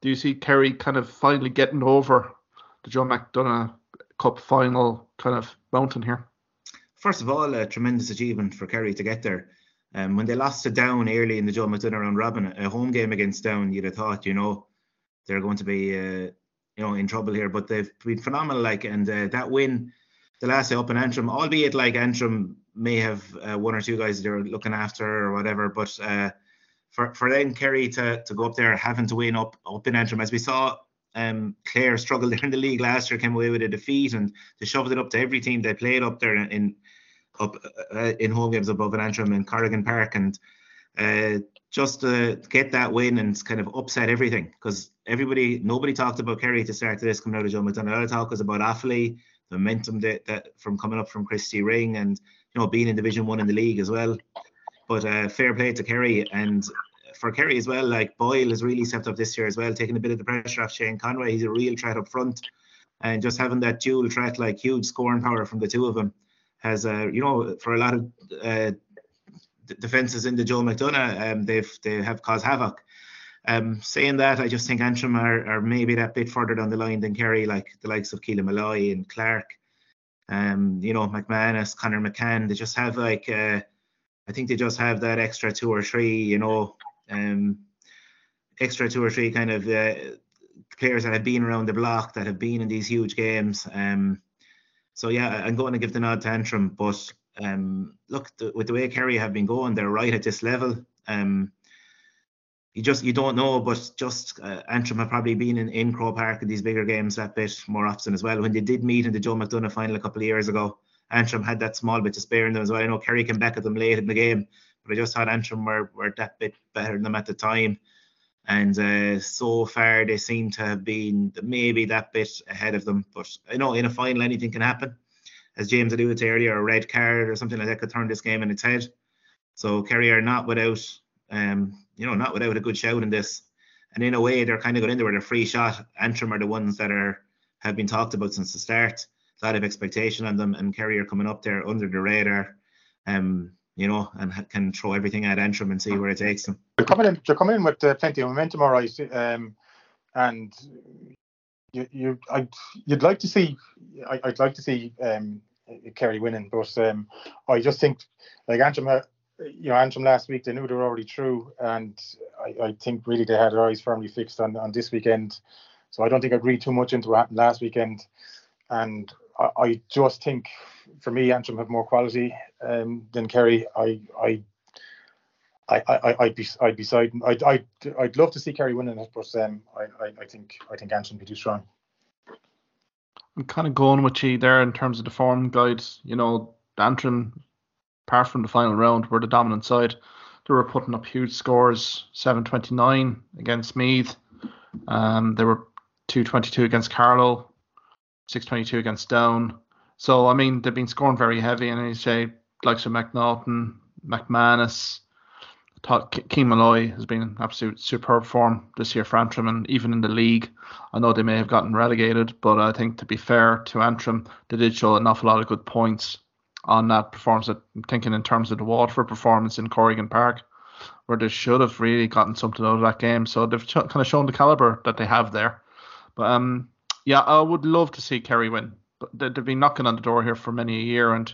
Do you see Kerry kind of finally getting over the John McDonagh Cup final kind of mountain here? First of all, a tremendous achievement for Kerry to get there. Um, when they lost to Down early in the Joe McDonagh round robin, a home game against Down, you'd have thought, you know, they're going to be, uh, you know, in trouble here. But they've been phenomenal, like, and uh, that win, the last day up in Antrim, albeit like Antrim may have uh, one or two guys they're looking after or whatever, but uh, for for then Kerry to to go up there having to win up up in Antrim, as we saw. Um, Clare struggled there in the league last year, came away with a defeat, and they shoved it up to every team they played up there in, in up uh, in home games above Antrim and Corrigan Park, and uh, just to get that win and kind of upset everything because everybody, nobody talked about Kerry to start this coming out of Joe McDonagh. All talk was about Offaly, the momentum that, that from coming up from Christy Ring and you know being in Division One in the league as well. But uh, fair play to Kerry and for Kerry as well. Like Boyle has really stepped up this year as well, taking a bit of the pressure off Shane Conway. He's a real threat up front, and just having that dual threat, like huge scoring power from the two of them has uh, you know for a lot of uh, defenses in the Joe McDonagh, um, they've they have caused havoc. Um, saying that, I just think Antrim are, are maybe that bit further down the line than Kerry, like the likes of Keelan Molloy and Clarke. Um, you know, McManus, Conor McCann, they just have like uh, I think they just have that extra two or three, you know, um, extra two or three kind of uh, players that have been around the block that have been in these huge games. Um, so yeah, I'm going to give the nod to Antrim, but um, look, the, with the way Kerry have been going, they're right at this level. Um, you just you don't know, but just uh, Antrim have probably been in, in Croke Park in these bigger games that bit more often as well. When they did meet in the Joe McDonagh final a couple of years ago, Antrim had that small bit to spare in them as well. I know Kerry came back at them late in the game, but I just thought Antrim were, were that bit better than them at the time. And uh, so far, they seem to have been maybe that bit ahead of them. But you know in a final, anything can happen. As James alluded to earlier, a red card or something like that could turn this game in its head. So Kerry are not without, um, you know, not without a good shout in this. And in a way, they're kind of going in there with a free shot. Antrim are the ones that are have been talked about since the start. A lot of expectation on them, and Kerry are coming up there under the radar. Um, you know, and can throw everything at Antrim and see where it takes them. They're coming in. They're coming in with uh, plenty of momentum, all right. Um, and you, you, I'd, you'd like to see. I, would like to see um, Kerry winning, but um, I just think like Antrim, uh, you know, Antrim last week they knew they were already through, and I, I think really they had their eyes firmly fixed on on this weekend. So I don't think I'd read too much into what happened last weekend, and I, I just think for me, Antrim have more quality um, than Kerry. I, I, I, I, I'd be, I'd be side. I'd, I'd, I'd love to see Kerry winning it, but um, I, I, I think, I think Antrim be too strong. I'm kind of going with you there in terms of the form guides. You know, Antrim, apart from the final round, were the dominant side. They were putting up huge scores, 729 against Meath. Um, they were 222 against Carlow, 622 against Down. So I mean, they've been scoring very heavy, and you say likes of McNaughton, McManus, Keelan Molloy has been absolute superb form this year for Antrim, and even in the league, I know they may have gotten relegated, but I think to be fair to Antrim, they did show an awful lot of good points on that performance. I'm thinking in terms of the Waterford performance in Corrigan Park, where they should have really gotten something out of that game. So they've kind of shown the caliber that they have there. But um, yeah, I would love to see Kerry win they've been knocking on the door here for many a year, and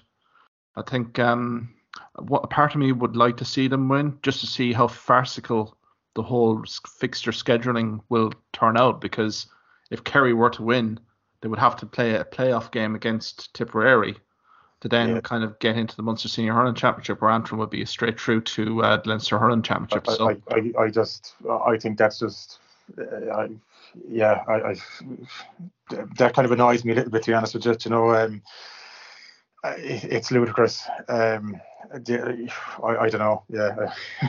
I think um, what a part of me would like to see them win, just to see how farcical the whole fixture scheduling will turn out. Because if Kerry were to win, they would have to play a playoff game against Tipperary to then yeah. kind of get into the Munster Senior Hurling Championship, where Antrim would be straight through to uh, the Leinster Hurling Championship. I, so I, I, I, just I think that's just uh, I, yeah, I, I, that kind of annoys me a little bit to be honest with you. You know, um, it, it's ludicrous. Um, I, I don't know. Yeah,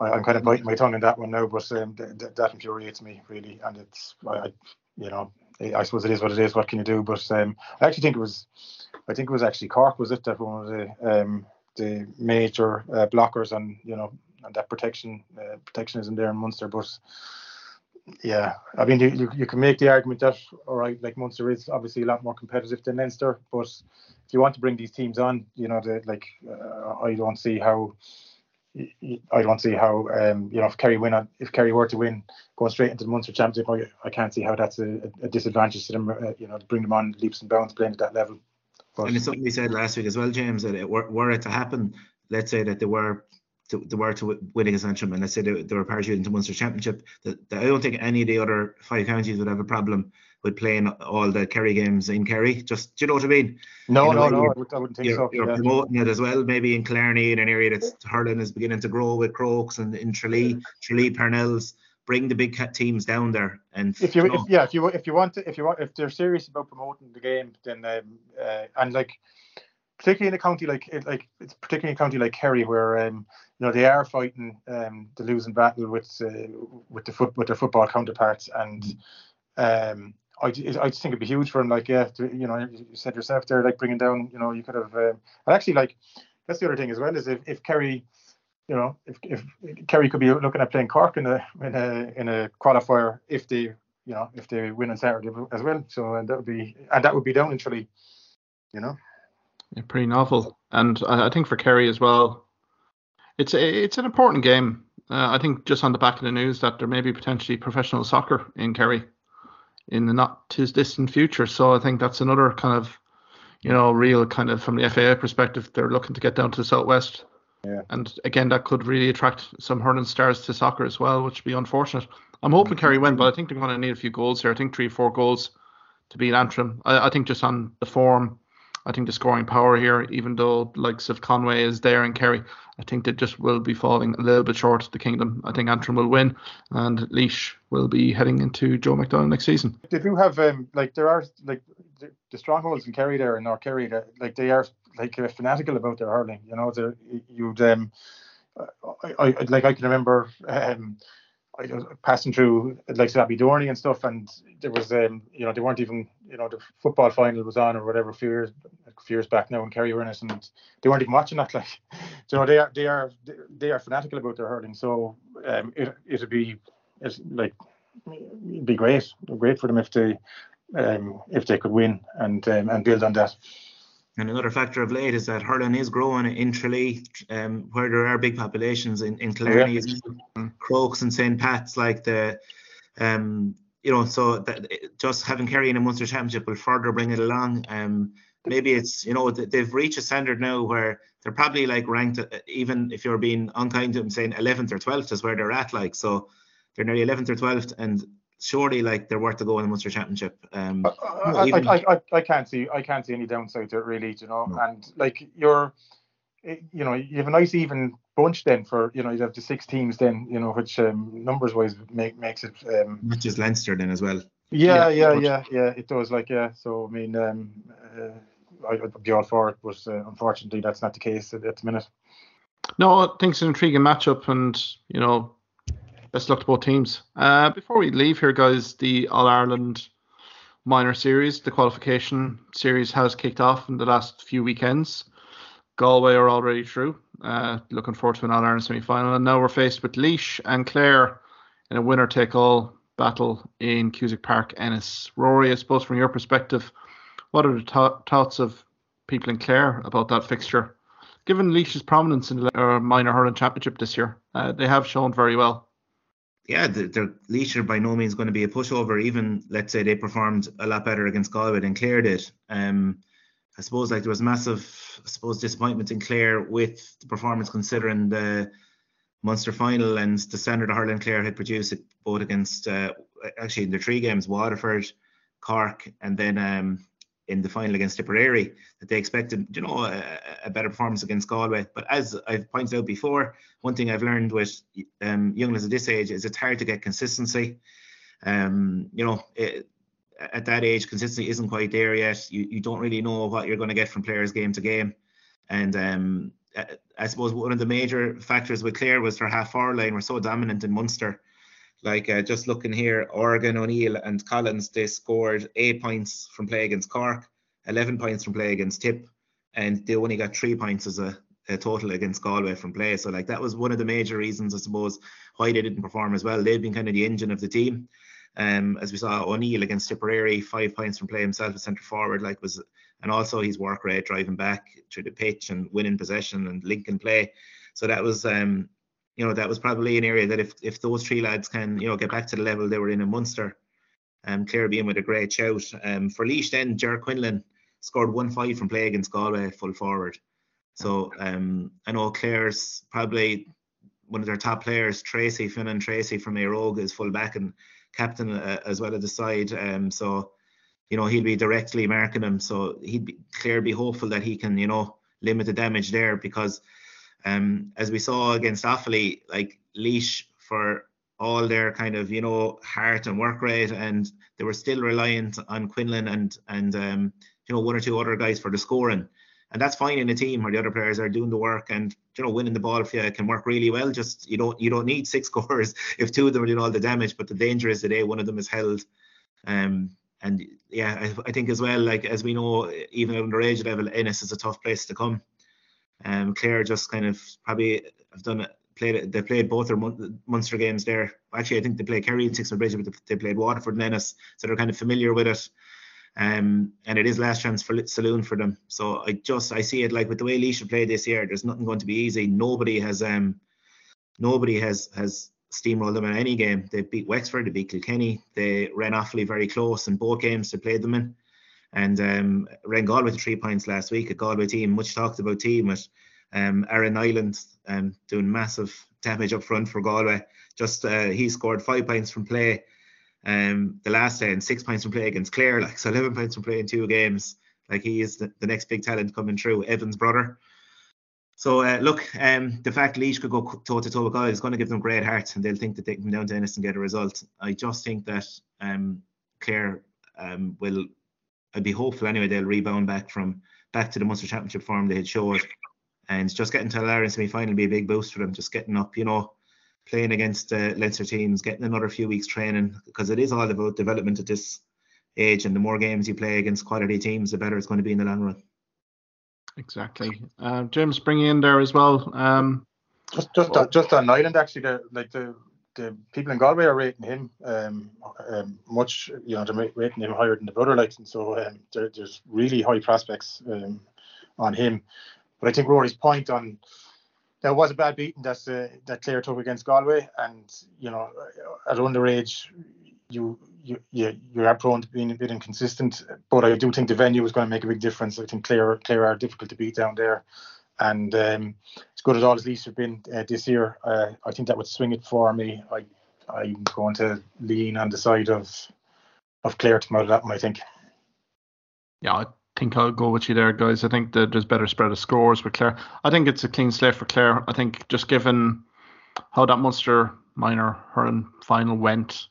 I, am kind of biting my tongue in that one now, but um, that, that infuriates me really, and it's I, you know I suppose it is what it is. What can you do? But um, I actually think it was, I think it was actually Cork was it that one of the um, the major uh, blockers and you know and that protection uh, protectionism there in Munster. But yeah, I mean you, you, can make the argument that all right, like Munster is obviously a lot more competitive than Leinster, but if you want to bring these teams on, you know, the, like uh, I don't see how. I don't see how um, you know if Kerry win if Kerry were to win going straight into the Munster Championship I, I can't see how that's a, a disadvantage to them uh, you know to bring them on leaps and bounds playing at that level but, and it's something we said last week as well James that it were, were it to happen let's say that they were to, they were to winning Antrim and let's say they, they were parachuted into Munster Championship that, that I don't think any of the other five counties would have a problem with playing all the Kerry games in Kerry. Just do you know what I mean? No, you know, no, no, I, would, not think you're, so. You're yeah. promoting it as well, maybe in Killarney, in an area that's hurling is beginning to grow with Crokes and in Tralee, Tralee Parnells. Bring the big cat teams down there, and if you, you know, if, yeah, if you if you want to, if you want, if they're serious about promoting the game, then um, uh, and like particularly in a county like like it's particularly a county like Kerry where um, you know they are fighting um, the losing battle with uh, with the foot with their football counterparts and um, I, I just think it'd be huge for him. Like, yeah, to, you know, you said yourself there, like bringing down, you know, you could have. Um, and actually, like, that's the other thing as well is if, if Kerry, you know, if, if Kerry could be looking at playing Cork in a in a in a qualifier if they, you know, if they win on Saturday as well. So and that would be and that would be down in Tralee, you know. Yeah, pretty novel, and I, I think for Kerry as well, it's a, it's an important game. Uh, I think just on the back of the news that there may be potentially professional soccer in Kerry in the not too distant future. So I think that's another kind of, you know, real kind of from the FAI perspective, they're looking to get down to the southwest. Yeah. And again, that could really attract some hurling stars to soccer as well, which would be unfortunate. I'm hoping Kerry win, but I think they're going to need a few goals here. I think three, four goals to beat Antrim. I, I think just on the form, I think the scoring power here, even though likes of Conway is there and Kerry, I think they just will be falling a little bit short of the kingdom. I think Antrim will win, and Laois will be heading into Joe McDonagh next season. They do have um like there are like the, strongholds in Kerry there and North Kerry like they are like fanatical about their hurling. You know, you'd um I, I like I can remember um I was passing through like Abbeydorney and stuff, and there was um you know they weren't even you know the football final was on or whatever a few years a few years back now and Kerry were in it, and they weren't even watching that. Like, you know, they are they are they are fanatical about their hurling. So um, it it'd be it's like it'd be great, great for them if they um if they could win and um, and build on that. And another factor of late is that hurling is growing in Tralee, um, where there are big populations in, in Killarney, yeah. Crokes and St. Pat's, like the, um, you know, so that just having Kerry in a Munster Championship will further bring it along. Um, maybe it's, you know, they've reached a standard now where they're probably like ranked, uh, even if you're being unkind to them, saying 11th or 12th is where they're at, like, so they're nearly 11th or 12th, and surely like they're worth to go in the Munster Championship. Um, I, even... I, I, I, can't see I can't see any downside to it really, you know. No. And like you're, you know, you have a nice even bunch then for you know you have the six teams then you know which um, numbers wise make makes it. Um, Which is Leinster then as well. Yeah, yeah, yeah, yeah, yeah, It does like yeah. So I mean, um, uh, I, would be all for it, but uh, unfortunately that's not the case at, at the minute. No, I think it's an intriguing matchup, and you know Best luck to both teams. Uh, before we leave here, guys, the All Ireland minor series, the qualification series has kicked off in the last few weekends. Galway are already through. Uh, looking forward to an All Ireland semi final. And now we're faced with Laois and Clare in a winner take all battle in Cusack Park, Ennis. Rory, I suppose from your perspective, what are the th- thoughts of people in Clare about that fixture? Given Laois's prominence in the uh, minor hurling championship this year, uh, they have shown very well yeah, their Laois are by no means going to be a pushover. Even let's say they performed a lot better against Galway than Clare did. Um, I suppose like there was massive, I suppose, disappointment in Clare with the performance considering the Munster final and the standard of Hurling Clare had produced it both against uh, actually in the three games Waterford, Cork, and then um, in the final against Tipperary that they expected, you know, a, a, better performance against Galway. But as I've pointed out before, one thing I've learned with um, young lads at this age is it's hard to get consistency. Um, you know, it, at that age, consistency isn't quite there yet. You, you don't really know what you're going to get from players game to game. And um, I, I suppose one of the major factors with Clare was their half forward line were so dominant in Munster Like uh, just looking here, Oregon, O'Neill, and Collins, they scored eight points from play against Cork, 11 points from play against Tip, and they only got three points as a, a total against Galway from play. So like that was one of the major reasons, I suppose, why they didn't perform as well. They've been kind of the engine of the team. Um, as we saw O'Neill against Tipperary, five points from play himself as centre forward, like was, and also his work rate driving back through the pitch and winning possession and linking play. So that was, um, you know, that was probably an area that if if those three lads can, you know, get back to the level they were in in Munster, um, Clare being with a great shout. Um, for Laois then, Ger Quinlan scored one five from play against Galway full forward. So um, I know Clare's probably one of their top players, Tracy Finnan Tracy from Óg is full back and captain uh, as well at the side. Um, so you know he'll be directly marking him. So he'd be Clare be hopeful that he can you know limit the damage there because um, as we saw against Offaly, like Laois for all their kind of you know heart and work rate, and they were still reliant on Quinlan and and um, you know one or two other guys for the scoring. And that's fine in a team where the other players are doing the work and you know winning the ball for you can work really well. Just you don't you don't need six scorers if two of them are doing all the damage. But the danger is today one of them is held. Um, and yeah, I, I think as well, like as we know, even under age level, Ennis is a tough place to come. Um, Clare just kind of probably have done it. Played they played both their Munster games there. Actually, I think they played Kerry and Sixmilebridge, Bridge, but they played Waterford and Ennis, so they're kind of familiar with it. Um, and it is last chance for saloon for them. So I just I see it like with the way Laois played this year. There's nothing going to be easy. Nobody has um nobody has has steamrolled them in any game. They beat Wexford, they beat Kilkenny, they ran Offaly very close in both games they played them in. And um, ran Galway to three points last week. A Galway team, much talked about team with um, Aaron Niland um, doing massive damage up front for Galway. Just uh, he scored five points from play um, the last day and six points from play against Clare. Like so, 11 points from play in two games. Like he is the, the next big talent coming through. Evan's brother. So uh, look, um, the fact Laois could go toe to toe with Galway is going to give them great heart, and they'll think that they can down to Ennis and get a result. I just think that um, Clare um, will I'd be hopeful anyway they'll rebound back from back to the Munster Championship form they had showed, and just getting to the Laren semi final will be a big boost for them. Just getting up, you know, playing against uh, Leinster teams, getting another few weeks training because it is all about development at this age, and the more games you play against quality teams, the better it's going to be in the long run. Exactly. Uh, James, bring in there as well. Um, just just on, just on Niland actually, the, like the the people in Galway are rating him um, um, much, you know, they're rating him higher than the brother likes, and so um, there, there's really high prospects um, on him. But I think Rory's point on there was a bad beating that uh, that Clare took against Galway, and you know, at underage, you you you you are prone to being a bit inconsistent. But I do think the venue is going to make a big difference. I think Clare Clare are difficult to beat down there, and um, as good as all as Leafs have been uh, this year, uh, I think that would swing it for me. I I'm going to lean on the side of of Clare to out that one. I think. Yeah, I think I'll go with you there, guys. I think that there's better spread of scores with Clare. I think it's a clean slate for Clare. I think just given how that Munster minor hurling final went,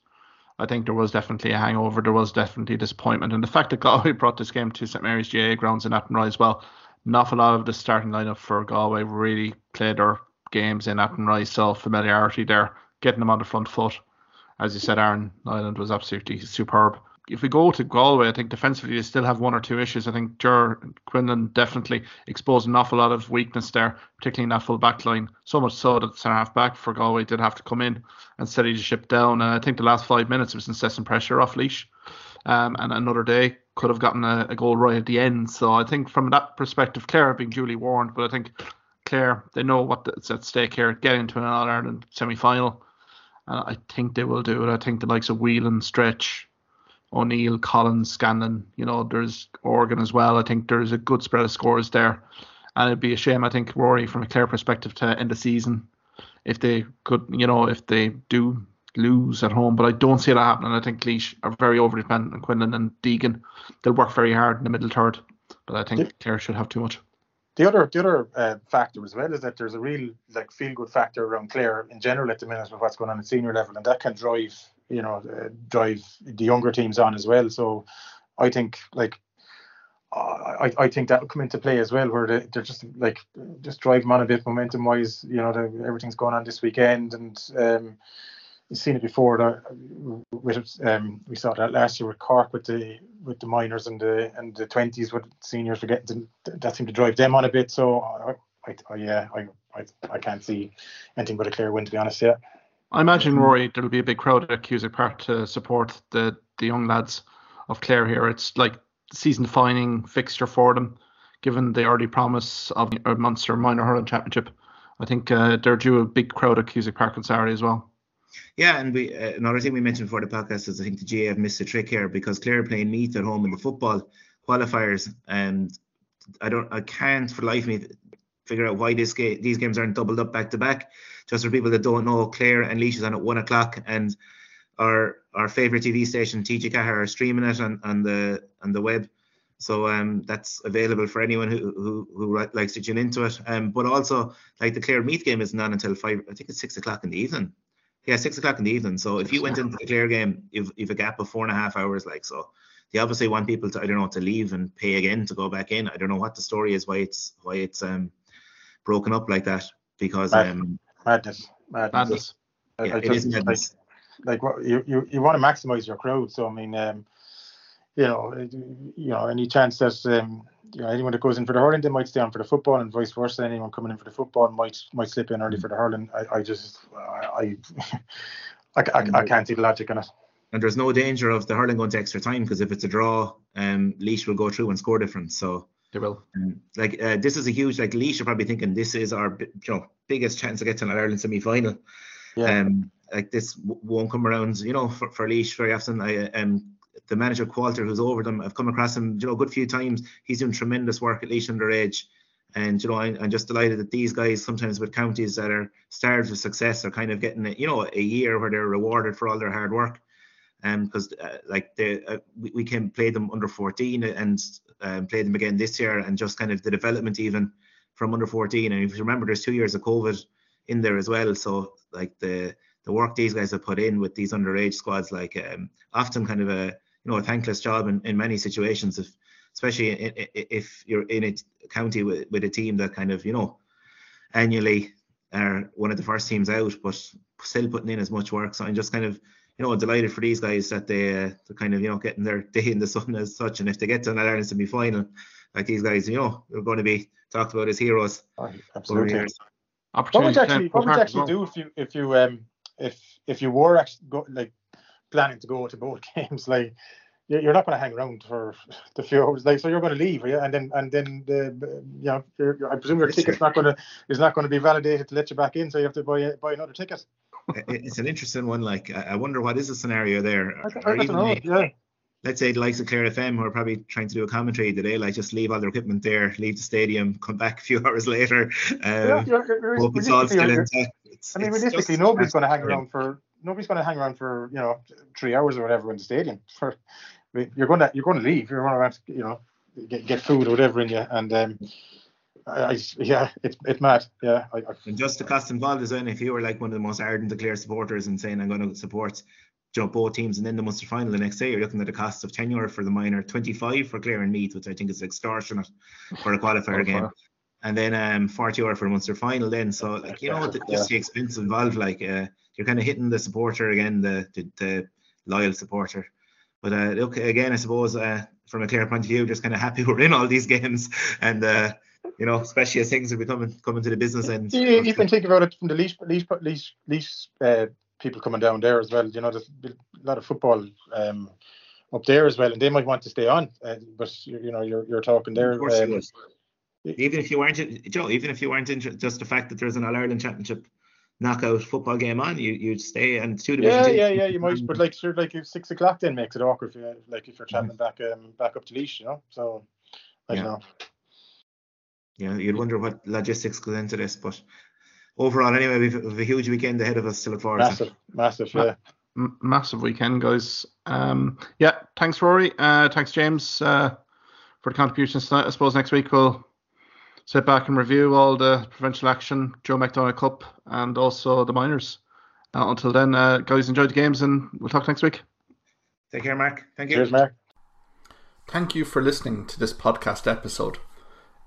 I think there was definitely a hangover. There was definitely disappointment, and the fact that Galway brought this game to St Mary's GA grounds in Athenry as well an awful lot of the starting lineup for Galway really played their games in Athenry, so familiarity there, getting them on the front foot. As you said, Aaron Niland was absolutely superb. If we go to Galway, I think defensively they still have one or two issues. I think Ger Quinlan definitely exposed an awful lot of weakness there, particularly in that full back line. So much so that the centre half back for Galway did have to come in and steady the ship down. And I think the last five minutes was incessant pressure off Laois. Um, and another day could have gotten a, a, goal right at the end. So I think from that perspective, Clare have been duly warned. But I think Clare, they know what's at stake here, get into an All Ireland semi final. And I think they will do it. I think the likes of Whelan, Stretch, O'Neill, Collins, Scanlon, you know, there's Oregon as well. I think there's a good spread of scores there. And it'd be a shame, I think, Rory, from a Clare perspective, to end the season if they could, you know, if they do lose at home, but I don't see that happening. I think Laois are very over dependent on Quinlan and Deegan. They'll work very hard in the middle third, but I think the, Clare should have too much. The other the other uh, factor as well is that there's a real like feel good factor around Clare in general at the minute with what's going on at senior level, and that can drive you know uh, drive the younger teams on as well. So I think like I, I think that will come into play as well, where they, they're just like just drive them on a bit momentum wise. You know, everything's going on this weekend, and um, seen it before. That with um, we saw that last year with Cork with the with the minors and the and the twenties with seniors were getting that seemed to drive them on a bit. So I, I, I yeah I, I I can't see anything but a clear win to be honest. Yeah. I imagine Rory there'll be a big crowd at Cusack Park to support the the young lads of Clare here. It's like season defining fixture for them, given the early promise of a Munster Minor Hurling Championship. I think uh, they're due a big crowd at Cusack Park on Saturday as well. Yeah, and we uh, another thing we mentioned before the podcast is I think the GAA have missed a trick here because Clare are playing Meath at home in the football qualifiers, and I don't, I can't for life me figure out why this game, these games aren't doubled up back to back. Just for people that don't know, Clare and Laois is on at one o'clock, and our our favorite TV station, TG Ceathair, are streaming it on, on the on the web. So um, that's available for anyone who, who who likes to tune into it. Um, but also like the Clare Meath game isn't on until five. I think it's six o'clock in the evening. Yeah, six o'clock in the evening. So if you went into the Clare game, you've, you've a gap of four and a half hours. Like so, they obviously want people to I don't know to leave and pay again to go back in. I don't know what the story is why it's why it's um broken up like that because um madness madness. Madness. I, yeah, I it just, is madness. like what you, you, you want to maximize your crowd. So I mean, um, you know, you know, any chance that um, you know anyone that goes in for the hurling, they might stay on for the football, and vice versa. Anyone coming in for the football might might slip in early for the hurling. I, I just I I, I, I, I can't see the logic in it. and there's no danger of the hurling going to extra time because if it's a draw, um, Laois will go through and score different. So They will. um, like uh, this is a huge like Laois are probably thinking this is our you know biggest chance to get to an Ireland semi final. Yeah. Um, like this w- won't come around, you know, for, for Laois very often. I um the manager Qualter who's over them, I've come across him, you know, a good few times. He's doing tremendous work at Laois underage. And you know, I, I'm just delighted that these guys sometimes with counties that are starved of success are kind of getting, you know, a year where they're rewarded for all their hard work. Um, because uh, like uh, we, we can play them under 14 and um, play them again this year, and just kind of the development even from under 14. And if you remember, there's two years of COVID in there as well. So like the the work these guys have put in with these underage squads, like um, often kind of a you know a thankless job in, in many situations. If especially i- i- if you're in a county with, with a team that kind of you know annually are one of the first teams out, but still putting in as much work. So I'm just kind of you know delighted for these guys that they uh, they're kind of you know getting their day in the sun as such. And if they get to an Ireland semi final, like these guys, you know, they're going to be talked about as heroes. Oh, over absolutely. What would you actually what would you actually well. do if you if you um if if you were actually go, like planning to go to both games like you're you're not going to hang around for the few hours like so you're going to leave yeah and then and then the you know your, your, I presume your ticket's not going to is not going to be validated to let you back in so you have to buy buy another ticket. It's an interesting one. Like I wonder what is the scenario there, I, I don't know. Yeah, let's say the likes of Clare FM who are probably trying to do a commentary today, like just leave all their equipment there, leave the stadium, come back a few hours later. yeah, Um, you're, you're, hope it's all still intact. It's, I mean, realistically, nobody's going to hang around for nobody's going to hang around for you know three hours or whatever in the stadium. For you're going to you're going to leave. You're going to have to you know get, get food or whatever in you, and um, I, I yeah, it's it's mad. Yeah, I, I, And just the cost involved is when if you were like one of the most ardent Clare supporters and saying I'm going to support you know, both teams and then the Munster final the next day, you're looking at a cost of 10 euro for the minor, 25 for Clare and Meath, which I think is extortionate for a qualifier game. And then um 40 euro for the Munster final then. So like you know the, just the expense involved, like uh, you're kind of hitting the supporter again, the the, the loyal supporter. But uh, look again, I suppose uh, from a Clare point of view, just kind of happy we're in all these games, and uh, you know, especially as things are becoming coming to the business end. you, you can think about it from the least least least least uh, people coming down there as well. You know, there's a lot of football um, up there as well, and they might want to stay on. Uh, but you, know, you're you're talking there. Of course you um. Even if you weren't, Joe, even if you weren't in just the fact that there's an All Ireland Championship knockout football game on, you you'd stay and two division. Yeah, yeah, yeah. You might, but like, sure, like if six o'clock then makes it awkward. If you, like if you're traveling back, um, back up to Laois, you know. So I don't know. Yeah, you'd wonder what logistics goes into this, but overall, anyway, we've, we've a huge weekend ahead of us to look forward to. Massive, massive. Yeah. M- massive weekend, guys. Um, yeah, thanks, Rory. Uh, thanks, James, uh, for the contributions tonight. I suppose next week we'll sit back and review all the provincial action, Joe McDonagh Cup, and also the minors. Uh, until then, uh, guys, enjoy the games, and we'll talk next week. Take care, Mark. Thank you. Cheers, Mark. Thank you for listening to this podcast episode.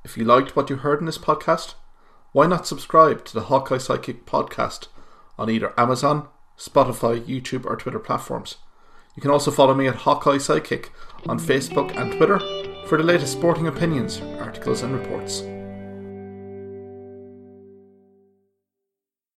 If you liked what you heard in this podcast, why not subscribe to the Hawkeye Sidekick podcast on either Amazon, Spotify, YouTube, or Twitter platforms. You can also follow me at Hawkeye Sidekick on Facebook and Twitter for the latest sporting opinions, articles, and reports.